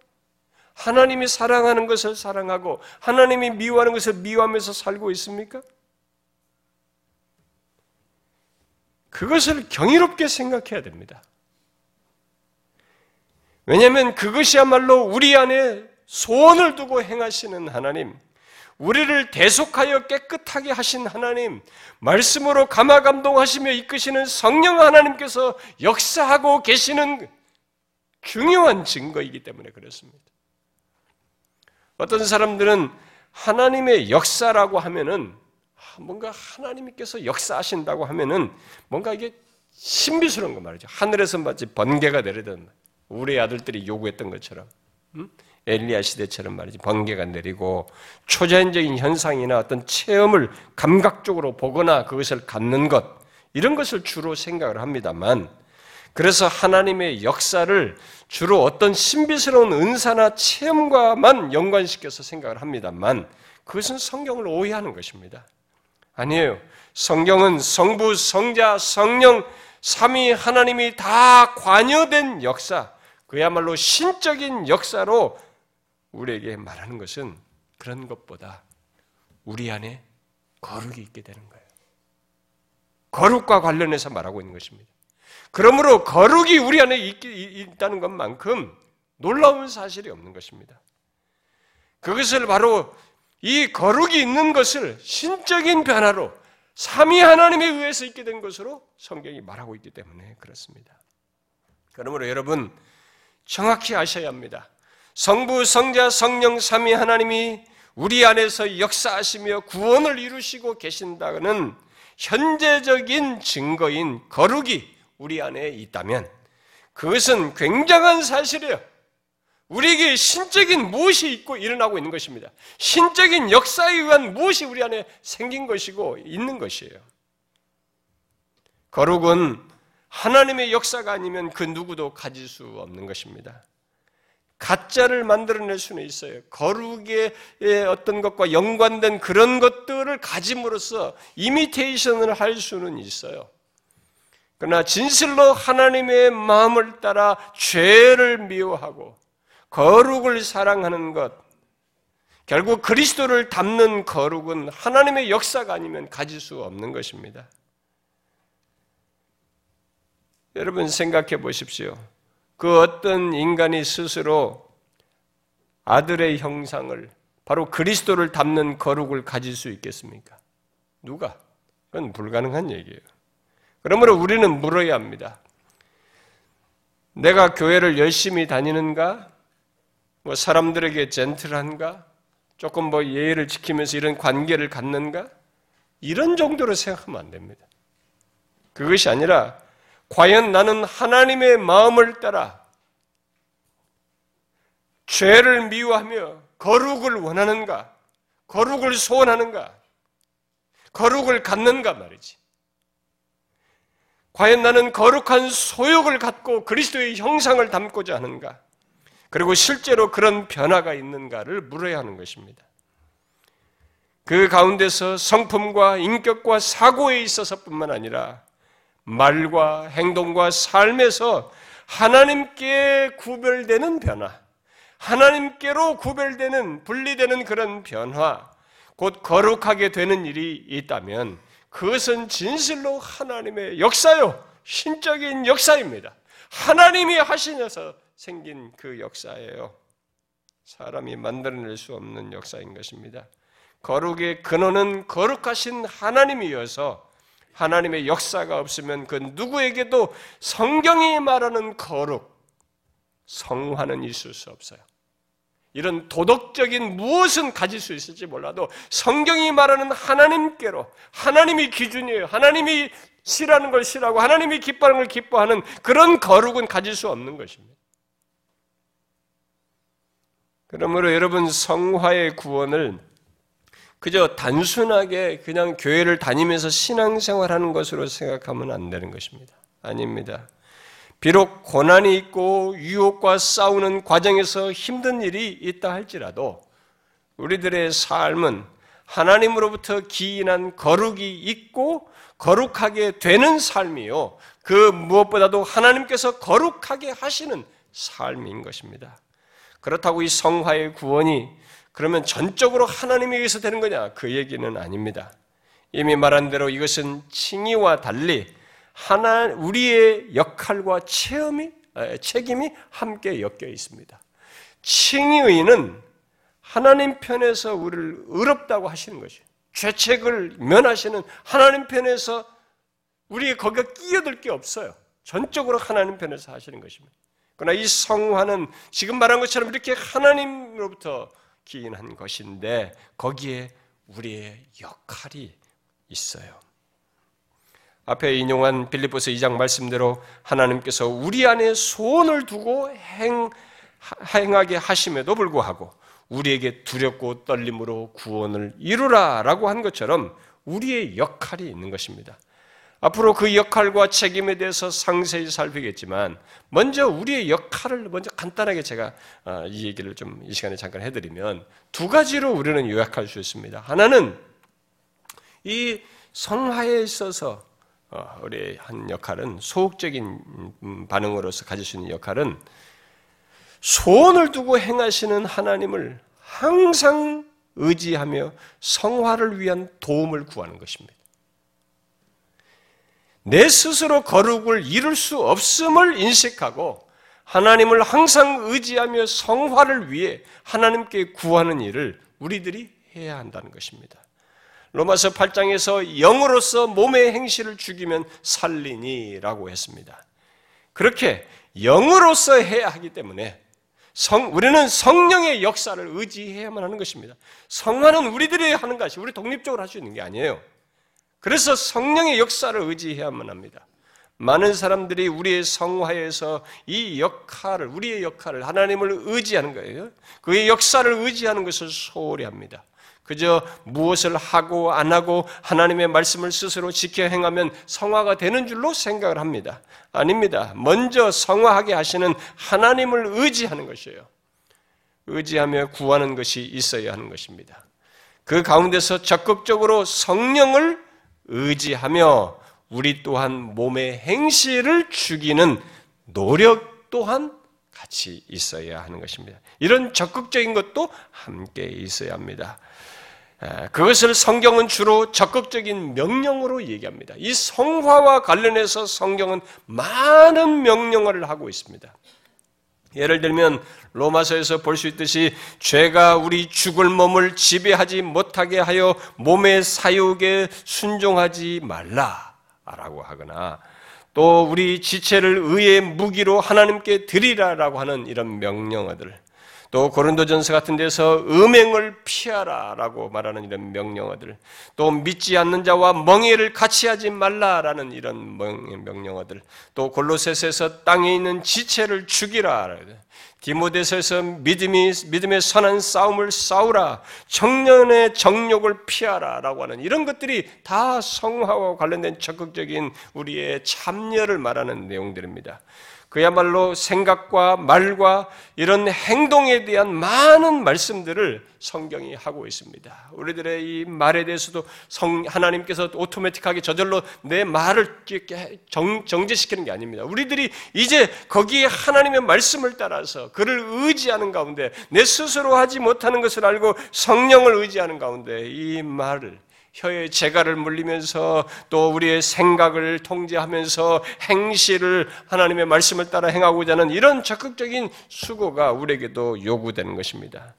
Speaker 1: 하나님이 사랑하는 것을 사랑하고 하나님이 미워하는 것을 미워하면서 살고 있습니까? 그것을 경이롭게 생각해야 됩니다. 왜냐하면 그것이야말로 우리 안에 소원을 두고 행하시는 하나님, 우리를 대속하여 깨끗하게 하신 하나님, 말씀으로 감화 감동하시며 이끄시는 성령 하나님께서 역사하고 계시는 중요한 증거이기 때문에 그렇습니다. 어떤 사람들은 하나님의 역사라고 하면은 뭔가 하나님께서 역사하신다고 하면은 뭔가 이게 신비스러운 거 말이죠. 하늘에서 마치 번개가 내리던 우리 아들들이 요구했던 것처럼. 음? 엘리야 시대처럼 말이지 번개가 내리고 초자연적인 현상이나 어떤 체험을 감각적으로 보거나 그것을 갖는 것 이런 것을 주로 생각을 합니다만 그래서 하나님의 역사를 주로 어떤 신비스러운 은사나 체험과만 연관시켜서 생각을 합니다만 그것은 성경을 오해하는 것입니다. 아니에요. 성경은 성부, 성자, 성령, 삼위 하나님이 다 관여된 역사, 그야말로 신적인 역사로 우리에게 말하는 것은 그런 것보다 우리 안에 거룩이 있게 되는 거예요. 거룩과 관련해서 말하고 있는 것입니다. 그러므로 거룩이 우리 안에 있다는 것만큼 놀라운 사실이 없는 것입니다. 그것을 바로 이 거룩이 있는 것을 신적인 변화로 삼위 하나님에 의해서 있게 된 것으로 성경이 말하고 있기 때문에 그렇습니다. 그러므로 여러분 정확히 아셔야 합니다. 성부, 성자, 성령 삼위 하나님이 우리 안에서 역사하시며 구원을 이루시고 계신다는 현재적인 증거인 거룩이 우리 안에 있다면 그것은 굉장한 사실이에요. 우리에게 신적인 무엇이 있고 일어나고 있는 것입니다. 신적인 역사에 의한 무엇이 우리 안에 생긴 것이고 있는 것이에요. 거룩은 하나님의 역사가 아니면 그 누구도 가질 수 없는 것입니다. 가짜를 만들어낼 수는 있어요. 거룩의 어떤 것과 연관된 그런 것들을 가짐으로써 이미테이션을 할 수는 있어요. 그러나 진실로 하나님의 마음을 따라 죄를 미워하고 거룩을 사랑하는 것, 결국 그리스도를 담는 거룩은 하나님의 역사가 아니면 가질 수 없는 것입니다. 여러분 생각해 보십시오. 그 어떤 인간이 스스로 아들의 형상을 바로 그리스도를 담는 거룩을 가질 수 있겠습니까? 누가? 그건 불가능한 얘기예요. 그러므로 우리는 물어야 합니다. 내가 교회를 열심히 다니는가? 뭐 사람들에게 젠틀한가? 조금 뭐 예의를 지키면서 이런 관계를 갖는가? 이런 정도로 생각하면 안 됩니다. 그것이 아니라 과연 나는 하나님의 마음을 따라 죄를 미워하며 거룩을 원하는가? 거룩을 소원하는가? 거룩을 갖는가 말이지. 과연 나는 거룩한 소욕을 갖고 그리스도의 형상을 담고자 하는가? 그리고 실제로 그런 변화가 있는가를 물어야 하는 것입니다. 그 가운데서 성품과 인격과 사고에 있어서뿐만 아니라 말과 행동과 삶에서 하나님께 구별되는 변화, 하나님께로 구별되는, 분리되는 그런 변화, 곧 거룩하게 되는 일이 있다면 그것은 진실로 하나님의 역사요, 신적인 역사입니다. 하나님이 하시면서 생긴 그 역사예요. 사람이 만들어낼 수 없는 역사인 것입니다. 거룩의 근원은 거룩하신 하나님이어서 하나님의 역사가 없으면 그 누구에게도 성경이 말하는 거룩, 성화는 있을 수 없어요. 이런 도덕적인 무엇은 가질 수 있을지 몰라도 성경이 말하는 하나님께로 하나님이 기준이에요. 하나님이 싫어하는 걸 싫어하고 하나님이 기뻐하는 걸 기뻐하는 그런 거룩은 가질 수 없는 것입니다. 그러므로 여러분 성화의 구원을 그저 단순하게 그냥 교회를 다니면서 신앙생활하는 것으로 생각하면 안 되는 것입니다. 아닙니다. 비록 고난이 있고 유혹과 싸우는 과정에서 힘든 일이 있다 할지라도 우리들의 삶은 하나님으로부터 기인한 거룩이 있고 거룩하게 되는 삶이요. 그 무엇보다도 하나님께서 거룩하게 하시는 삶인 것입니다. 그렇다고 이 성화의 구원이 그러면 전적으로 하나님에게서 되는 거냐? 그 얘기는 아닙니다. 이미 말한 대로 이것은 칭의와 달리 하나 우리의 역할과 체험이 책임이 함께 엮여 있습니다. 칭의는 하나님 편에서 우리를 의롭다고 하시는 것이 죄책을 면하시는 하나님 편에서 우리 거기가 끼어들 게 없어요. 전적으로 하나님 편에서 하시는 것입니다. 그러나 이 성화는 지금 말한 것처럼 이렇게 하나님으로부터 기인한 것인데 거기에 우리의 역할이 있어요. 앞에 인용한 빌립보서 2장 말씀대로 하나님께서 우리 안에 소원을 두고 행, 행하게 하심에도 불구하고 우리에게 두렵고 떨림으로 구원을 이루라 라고 한 것처럼 우리의 역할이 있는 것입니다. 앞으로 그 역할과 책임에 대해서 상세히 살피겠지만 먼저 우리의 역할을 먼저 간단하게 제가 어, 이 얘기를 좀 이 시간에 잠깐 해드리면 두 가지로 우리는 요약할 수 있습니다. 하나는 이 성화에 있어서 어, 우리의 한 역할은 소극적인 음, 반응으로서 가질 수 있는 역할은 소원을 두고 행하시는 하나님을 항상 의지하며 성화를 위한 도움을 구하는 것입니다. 내 스스로 거룩을 이룰 수 없음을 인식하고 하나님을 항상 의지하며 성화를 위해 하나님께 구하는 일을 우리들이 해야 한다는 것입니다. 로마서 8장에서 영으로서 몸의 행실을 죽이면 살리니라고 했습니다. 그렇게 영으로서 해야 하기 때문에 성, 우리는 성령의 역사를 의지해야만 하는 것입니다. 성화는 우리들이 하는 것이 우리 독립적으로 할 수 있는 게 아니에요. 그래서 성령의 역사를 의지해야만 합니다. 많은 사람들이 우리의 성화에서 이 역할을, 우리의 역할을 하나님을 의지하는 거예요. 그의 역사를 의지하는 것을 소홀히 합니다. 그저 무엇을 하고 안 하고 하나님의 말씀을 스스로 지켜 행하면 성화가 되는 줄로 생각을 합니다. 아닙니다. 먼저 성화하게 하시는 하나님을 의지하는 것이에요. 의지하며 구하는 것이 있어야 하는 것입니다. 그 가운데서 적극적으로 성령을 의지하며 우리 또한 몸의 행실을 죽이는 노력 또한 같이 있어야 하는 것입니다. 이런 적극적인 것도 함께 있어야 합니다. 그것을 성경은 주로 적극적인 명령으로 얘기합니다. 이 성화와 관련해서 성경은 많은 명령을 하고 있습니다. 예를 들면 로마서에서 볼 수 있듯이 죄가 우리 죽을 몸을 지배하지 못하게 하여 몸의 사욕에 순종하지 말라라고 하거나 또 우리 지체를 의의 무기로 하나님께 드리라라고 하는 이런 명령어들 또 고린도전서 같은 데서 음행을 피하라라고 말하는 이런 명령어들, 또 믿지 않는 자와 멍해를 같이 하지 말라라는 이런 명령어들, 또 골로새서에서 땅에 있는 지체를 죽이라. 디모데서에서 믿음이 믿음의 선한 싸움을 싸우라. 청년의 정욕을 피하라라고 하는 이런 것들이 다 성화와 관련된 적극적인 우리의 참여를 말하는 내용들입니다. 그야말로 생각과 말과 이런 행동에 대한 많은 말씀들을 성경이 하고 있습니다. 우리들의 이 말에 대해서도 성, 하나님께서 오토매틱하게 저절로 내 말을 정, 정제시키는 게 아닙니다. 우리들이 이제 거기에 하나님의 말씀을 따라서 그를 의지하는 가운데 내 스스로 하지 못하는 것을 알고 성령을 의지하는 가운데 이 말을 혀의 재갈을 물리면서 또 우리의 생각을 통제하면서 행실을 하나님의 말씀을 따라 행하고자 하는 이런 적극적인 수고가 우리에게도 요구되는 것입니다.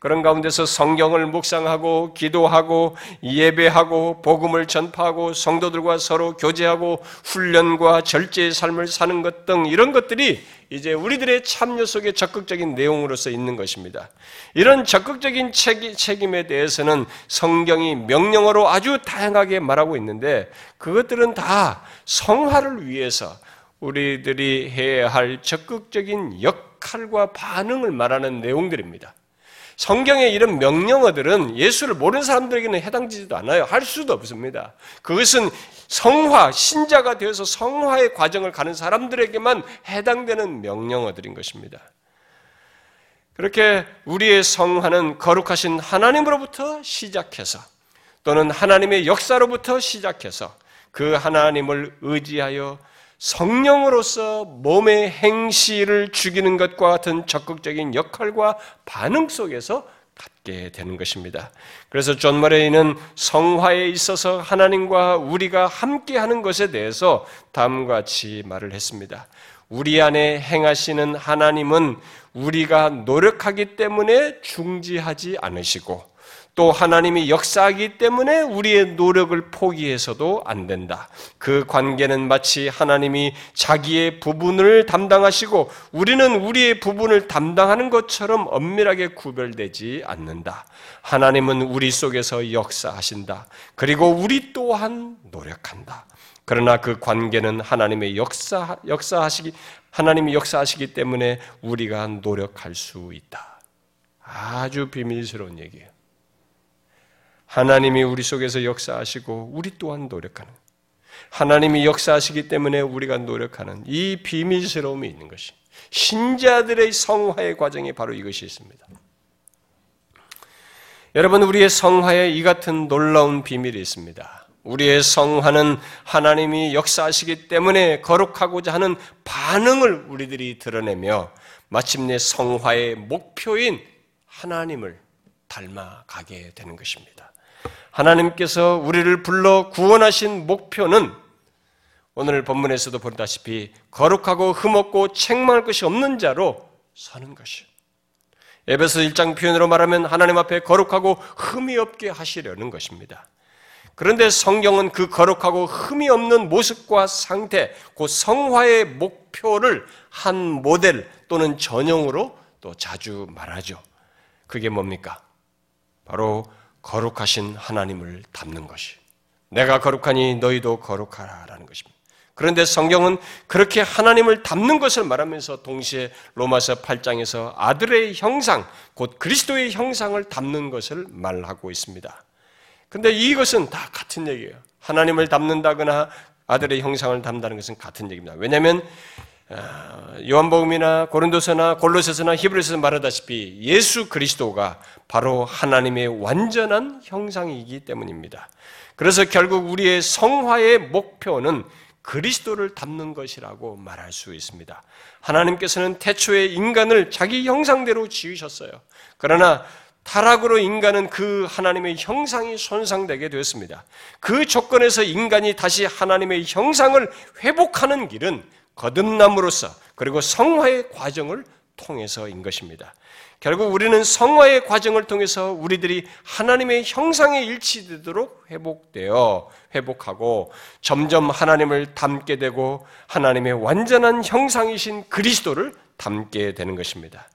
Speaker 1: 그런 가운데서 성경을 묵상하고 기도하고 예배하고 복음을 전파하고 성도들과 서로 교제하고 훈련과 절제의 삶을 사는 것 등 이런 것들이 이제 우리들의 참여 속에 적극적인 내용으로서 있는 것입니다. 이런 적극적인 책임에 대해서는 성경이 명령어로 아주 다양하게 말하고 있는데 그것들은 다 성화를 위해서 우리들이 해야 할 적극적인 역할과 반응을 말하는 내용들입니다. 성경의 이런 명령어들은 예수를 모르는 사람들에게는 해당되지도 않아요. 할 수도 없습니다. 그것은 성화, 신자가 되어서 성화의 과정을 가는 사람들에게만 해당되는 명령어들인 것입니다. 그렇게 우리의 성화는 거룩하신 하나님으로부터 시작해서 또는 하나님의 역사로부터 시작해서 그 하나님을 의지하여 성령으로서 몸의 행실을 죽이는 것과 같은 적극적인 역할과 반응 속에서 갖게 되는 것입니다. 그래서 존 머레이는 성화에 있어서 하나님과 우리가 함께 하는 것에 대해서 다음과 같이 말을 했습니다. 우리 안에 행하시는 하나님은 우리가 노력하기 때문에 중지하지 않으시고 또 하나님이 역사하기 때문에 우리의 노력을 포기해서도 안 된다. 그 관계는 마치 하나님이 자기의 부분을 담당하시고 우리는 우리의 부분을 담당하는 것처럼 엄밀하게 구별되지 않는다. 하나님은 우리 속에서 역사하신다. 그리고 우리 또한 노력한다. 그러나 그 관계는 하나님의 역사, 역사하시기, 하나님이 역사하시기 때문에 우리가 노력할 수 있다. 아주 비밀스러운 얘기예요. 하나님이 우리 속에서 역사하시고 우리 또한 노력하는 하나님이 역사하시기 때문에 우리가 노력하는 이 비밀스러움이 있는 것이 신자들의 성화의 과정이 바로 이것이 있습니다. 여러분 우리의 성화에 이 같은 놀라운 비밀이 있습니다. 우리의 성화는 하나님이 역사하시기 때문에 거룩하고자 하는 반응을 우리들이 드러내며 마침내 성화의 목표인 하나님을 닮아가게 되는 것입니다. 하나님께서 우리를 불러 구원하신 목표는 오늘 본문에서도 보다시피 거룩하고 흠없고 책망할 것이 없는 자로 서는 것이요. 에베소 1장 표현으로 말하면 하나님 앞에 거룩하고 흠이 없게 하시려는 것입니다. 그런데 성경은 그 거룩하고 흠이 없는 모습과 상태, 그 성화의 목표를 한 모델 또는 전형으로 또 자주 말하죠. 그게 뭡니까? 바로 거룩하신 하나님을 닮는 것이. 내가 거룩하니 너희도 거룩하라라는 것입니다. 그런데 성경은 그렇게 하나님을 닮는 것을 말하면서 동시에 로마서 8장에서 아들의 형상, 곧 그리스도의 형상을 닮는 것을 말하고 있습니다. 근데 이것은 다 같은 얘기예요. 하나님을 닮는다거나 아들의 형상을 닮다는 것은 같은 얘기입니다. 왜냐하면 아, 요한복음이나 고린도서나 골로새서나 히브리서에서 말하다시피 예수 그리스도가 바로 하나님의 완전한 형상이기 때문입니다. 그래서 결국 우리의 성화의 목표는 그리스도를 닮는 것이라고 말할 수 있습니다. 하나님께서는 태초에 인간을 자기 형상대로 지으셨어요. 그러나 타락으로 인간은 그 하나님의 형상이 손상되게 되었습니다. 그 조건에서 인간이 다시 하나님의 형상을 회복하는 길은 거듭남으로써 그리고 성화의 과정을 통해서인 것입니다. 결국 우리는 성화의 과정을 통해서 우리들이 하나님의 형상에 일치되도록 회복되어 회복하고 점점 하나님을 닮게 되고 하나님의 완전한 형상이신 그리스도를 닮게 되는 것입니다.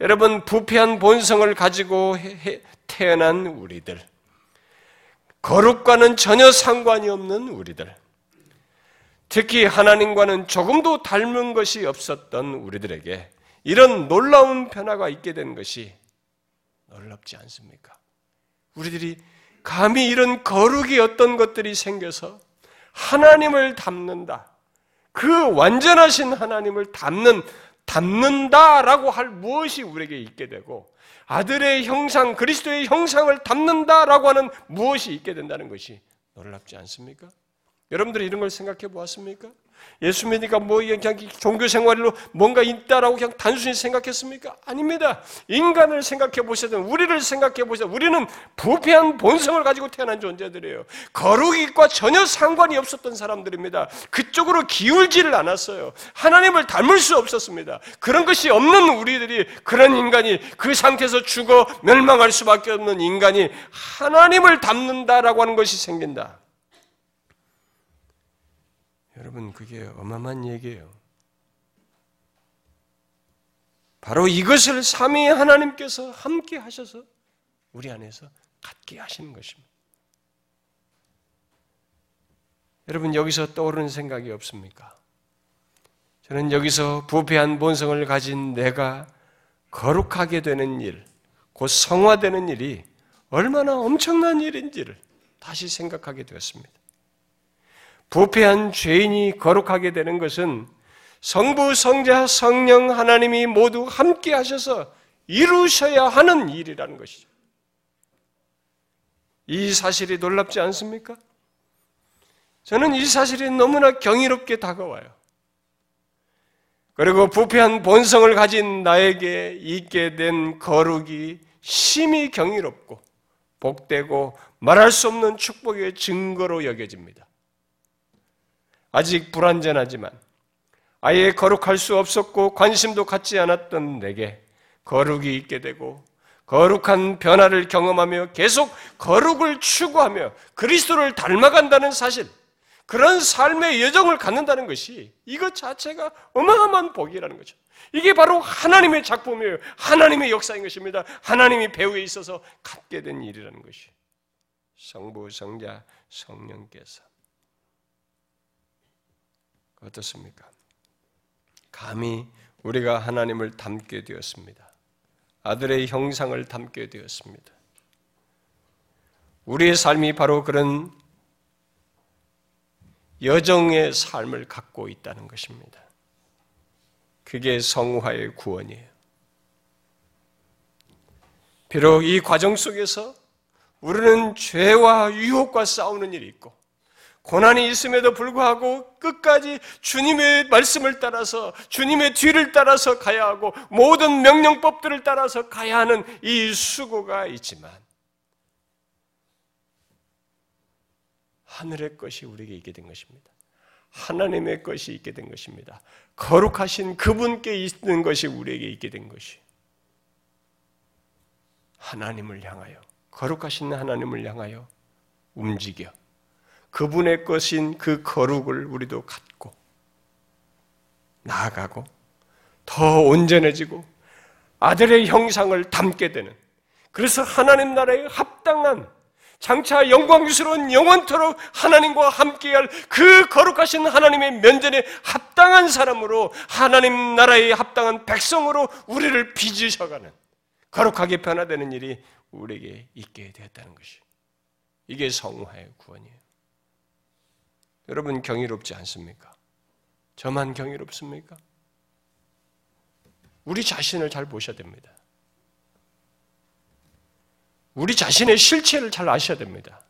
Speaker 1: 여러분 부패한 본성을 가지고 태어난 우리들 거룩과는 전혀 상관이 없는 우리들 특히 하나님과는 조금도 닮은 것이 없었던 우리들에게 이런 놀라운 변화가 있게 된 것이 놀랍지 않습니까? 우리들이 감히 이런 거룩이 어떤 것들이 생겨서 하나님을 닮는다. 그 완전하신 하나님을 닮는, 닮는다라고 할 무엇이 우리에게 있게 되고, 아들의 형상, 그리스도의 형상을 닮는다라고 하는 무엇이 있게 된다는 것이 놀랍지 않습니까? 여러분들이 이런 걸 생각해 보았습니까? 예수 믿으니까 뭐 그냥 종교 생활로 뭔가 있다라고 그냥 단순히 생각했습니까? 아닙니다. 인간을 생각해 보셔든 우리를 생각해 보셔 우리는 부패한 본성을 가지고 태어난 존재들이에요. 거룩이과 전혀 상관이 없었던 사람들입니다. 그쪽으로 기울지를 않았어요. 하나님을 닮을 수 없었습니다. 그런 것이 없는 우리들이 그런 인간이 그 상태에서 죽어 멸망할 수밖에 없는 인간이 하나님을 닮는다라고 하는 것이 생긴다. 여러분, 그게 어마어마한 얘기예요. 바로 이것을 삼위 하나님께서 함께 하셔서 우리 안에서 갖게 하시는 것입니다. 여러분, 여기서 떠오르는 생각이 없습니까? 저는 여기서 부패한 본성을 가진 내가 거룩하게 되는 일, 곧 성화되는 일이 얼마나 엄청난 일인지를 다시 생각하게 되었습니다. 부패한 죄인이 거룩하게 되는 것은 성부, 성자, 성령 하나님이 모두 함께 하셔서 이루셔야 하는 일이라는 것이죠. 이 사실이 놀랍지 않습니까? 저는 이 사실이 너무나 경이롭게 다가와요. 그리고 부패한 본성을 가진 나에게 있게 된 거룩이 심히 경이롭고 복되고 말할 수 없는 축복의 증거로 여겨집니다. 아직 불완전하지만 아예 거룩할 수 없었고 관심도 갖지 않았던 내게 거룩이 있게 되고 거룩한 변화를 경험하며 계속 거룩을 추구하며 그리스도를 닮아간다는 사실, 그런 삶의 여정을 갖는다는 것이 이것 자체가 어마어마한 복이라는 거죠. 이게 바로 하나님의 작품이에요. 하나님의 역사인 것입니다. 하나님이 배후에 있어서 갖게 된 일이라는 것이. 성부, 성자, 성령께서. 어떻습니까? 감히 우리가 하나님을 닮게 되었습니다. 아들의 형상을 닮게 되었습니다. 우리의 삶이 바로 그런 여정의 삶을 갖고 있다는 것입니다. 그게 성화의 구원이에요. 비록 이 과정 속에서 우리는 죄와 유혹과 싸우는 일이 있고, 고난이 있음에도 불구하고 끝까지 주님의 말씀을 따라서 주님의 뒤를 따라서 가야 하고 모든 명령법들을 따라서 가야 하는 이 수고가 있지만 하늘의 것이 우리에게 있게 된 것입니다. 하나님의 것이 있게 된 것입니다. 거룩하신 그분께 있는 것이 우리에게 있게 된 것이 하나님을 향하여 거룩하신 하나님을 향하여 움직여 그분의 것인 그 거룩을 우리도 갖고 나아가고 더 온전해지고 아들의 형상을 담게 되는 그래서 하나님 나라에 합당한 장차 영광스러운 영원토록 하나님과 함께할 그 거룩하신 하나님의 면전에 합당한 사람으로 하나님 나라에 합당한 백성으로 우리를 빚으셔가는 거룩하게 변화되는 일이 우리에게 있게 되었다는 것이 이게 성화의 구원이에요. 여러분 경이롭지 않습니까? 저만 경이롭습니까? 우리 자신을 잘 보셔야 됩니다. 우리 자신의 실체를 잘 아셔야 됩니다.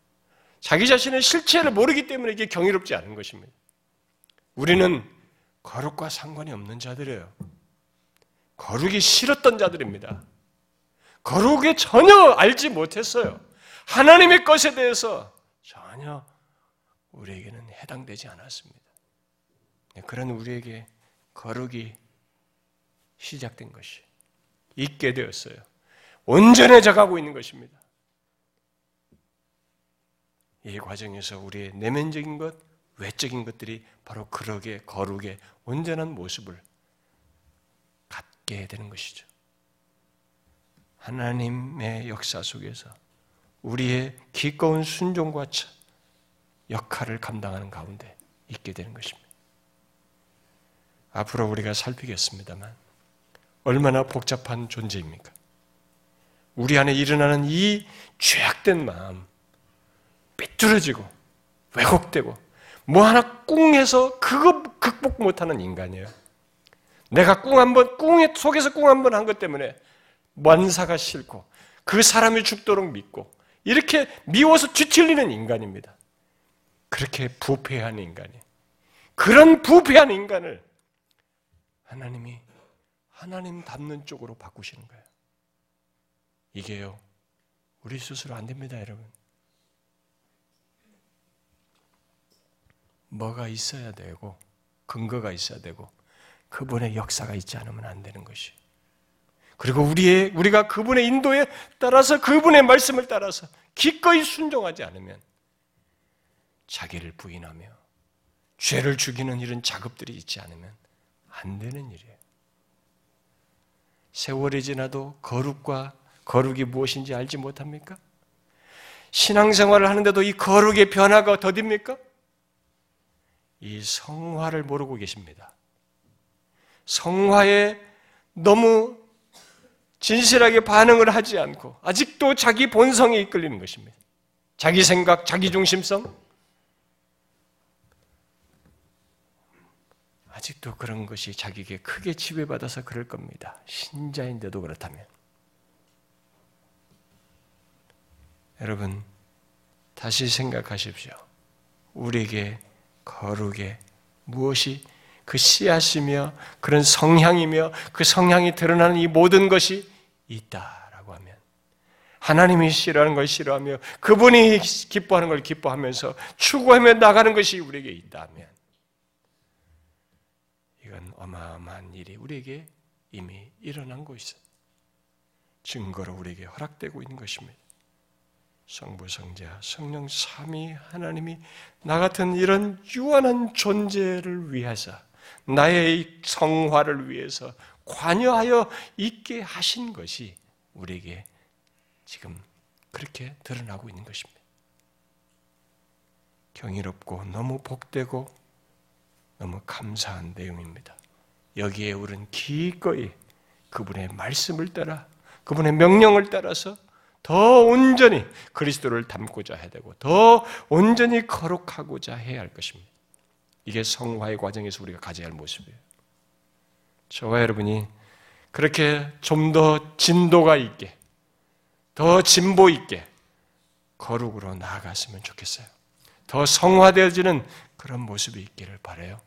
Speaker 1: 자기 자신의 실체를 모르기 때문에 이게 경이롭지 않은 것입니다. 우리는 거룩과 상관이 없는 자들이에요. 거룩이 싫었던 자들입니다. 거룩에 전혀 알지 못했어요. 하나님의 것에 대해서 전혀 우리에게는 해당되지 않았습니다. 네, 그런 우리에게 거룩이 시작된 것이 있게 되었어요. 온전해져 가고 있는 것입니다. 이 과정에서 우리의 내면적인 것, 외적인 것들이 바로 그러게 거룩의 온전한 모습을 갖게 되는 것이죠. 하나님의 역사 속에서 우리의 기꺼운 순종과 역할을 감당하는 가운데 있게 되는 것입니다. 앞으로 우리가 살피겠습니다만 얼마나 복잡한 존재입니까? 우리 안에 일어나는 이 죄악된 마음, 삐뚤어지고 왜곡되고 뭐 하나 꿍해서 그거 극복 못하는 인간이에요. 내가 꿍 한번 꿍에 속에서 꿍 한 번 한 것 때문에 만사가 싫고 그 사람이 죽도록 믿고 이렇게 미워서 뒤틀리는 인간입니다. 그렇게 부패한 인간이 그런 부패한 인간을 하나님이 하나님 닮는 쪽으로 바꾸시는 거예요. 이게요. 우리 스스로 안 됩니다, 여러분. 뭐가 있어야 되고 근거가 있어야 되고 그분의 역사가 있지 않으면 안 되는 것이. 그리고 우리의 우리가 그분의 인도에 따라서 그분의 말씀을 따라서 기꺼이 순종하지 않으면 자기를 부인하며 죄를 죽이는 이런 작업들이 있지 않으면 안 되는 일이에요. 세월이 지나도 거룩과 거룩이 무엇인지 알지 못합니까? 신앙생활을 하는데도 이 거룩의 변화가 더딥니까? 이 성화를 모르고 계십니다. 성화에 너무 진실하게 반응을 하지 않고 아직도 자기 본성에 이끌리는 것입니다. 자기 생각, 자기 중심성. 아직도 그런 것이 자기에게 크게 지배받아서 그럴 겁니다. 신자인데도 그렇다면. 여러분, 다시 생각하십시오. 우리에게 거룩에 무엇이 그 씨앗이며 그런 성향이며 그 성향이 드러나는 이 모든 것이 있다라고 하면 하나님이 싫어하는 걸 싫어하며 그분이 기뻐하는 걸 기뻐하면서 추구하며 나가는 것이 우리에게 있다면 이건 어마어마한 일이 우리에게 이미 일어난 것이죠. 증거로 우리에게 허락되고 있는 것입니다. 성부, 성자, 성령 삼위 하나님이 나 같은 이런 유한한 존재를 위해서 나의 성화를 위해서 관여하여 있게 하신 것이 우리에게 지금 그렇게 드러나고 있는 것입니다. 경이롭고 너무 복되고 너무 감사한 내용입니다. 여기에 우리는 기꺼이 그분의 말씀을 따라 그분의 명령을 따라서 더 온전히 그리스도를 닮고자 해야 되고 더 온전히 거룩하고자 해야 할 것입니다. 이게 성화의 과정에서 우리가 가져야 할 모습이에요. 저와 여러분이 그렇게 좀 더 진도가 있게, 더 진보 있게 거룩으로 나아갔으면 좋겠어요. 더 성화되어지는 그런 모습이 있기를 바래요.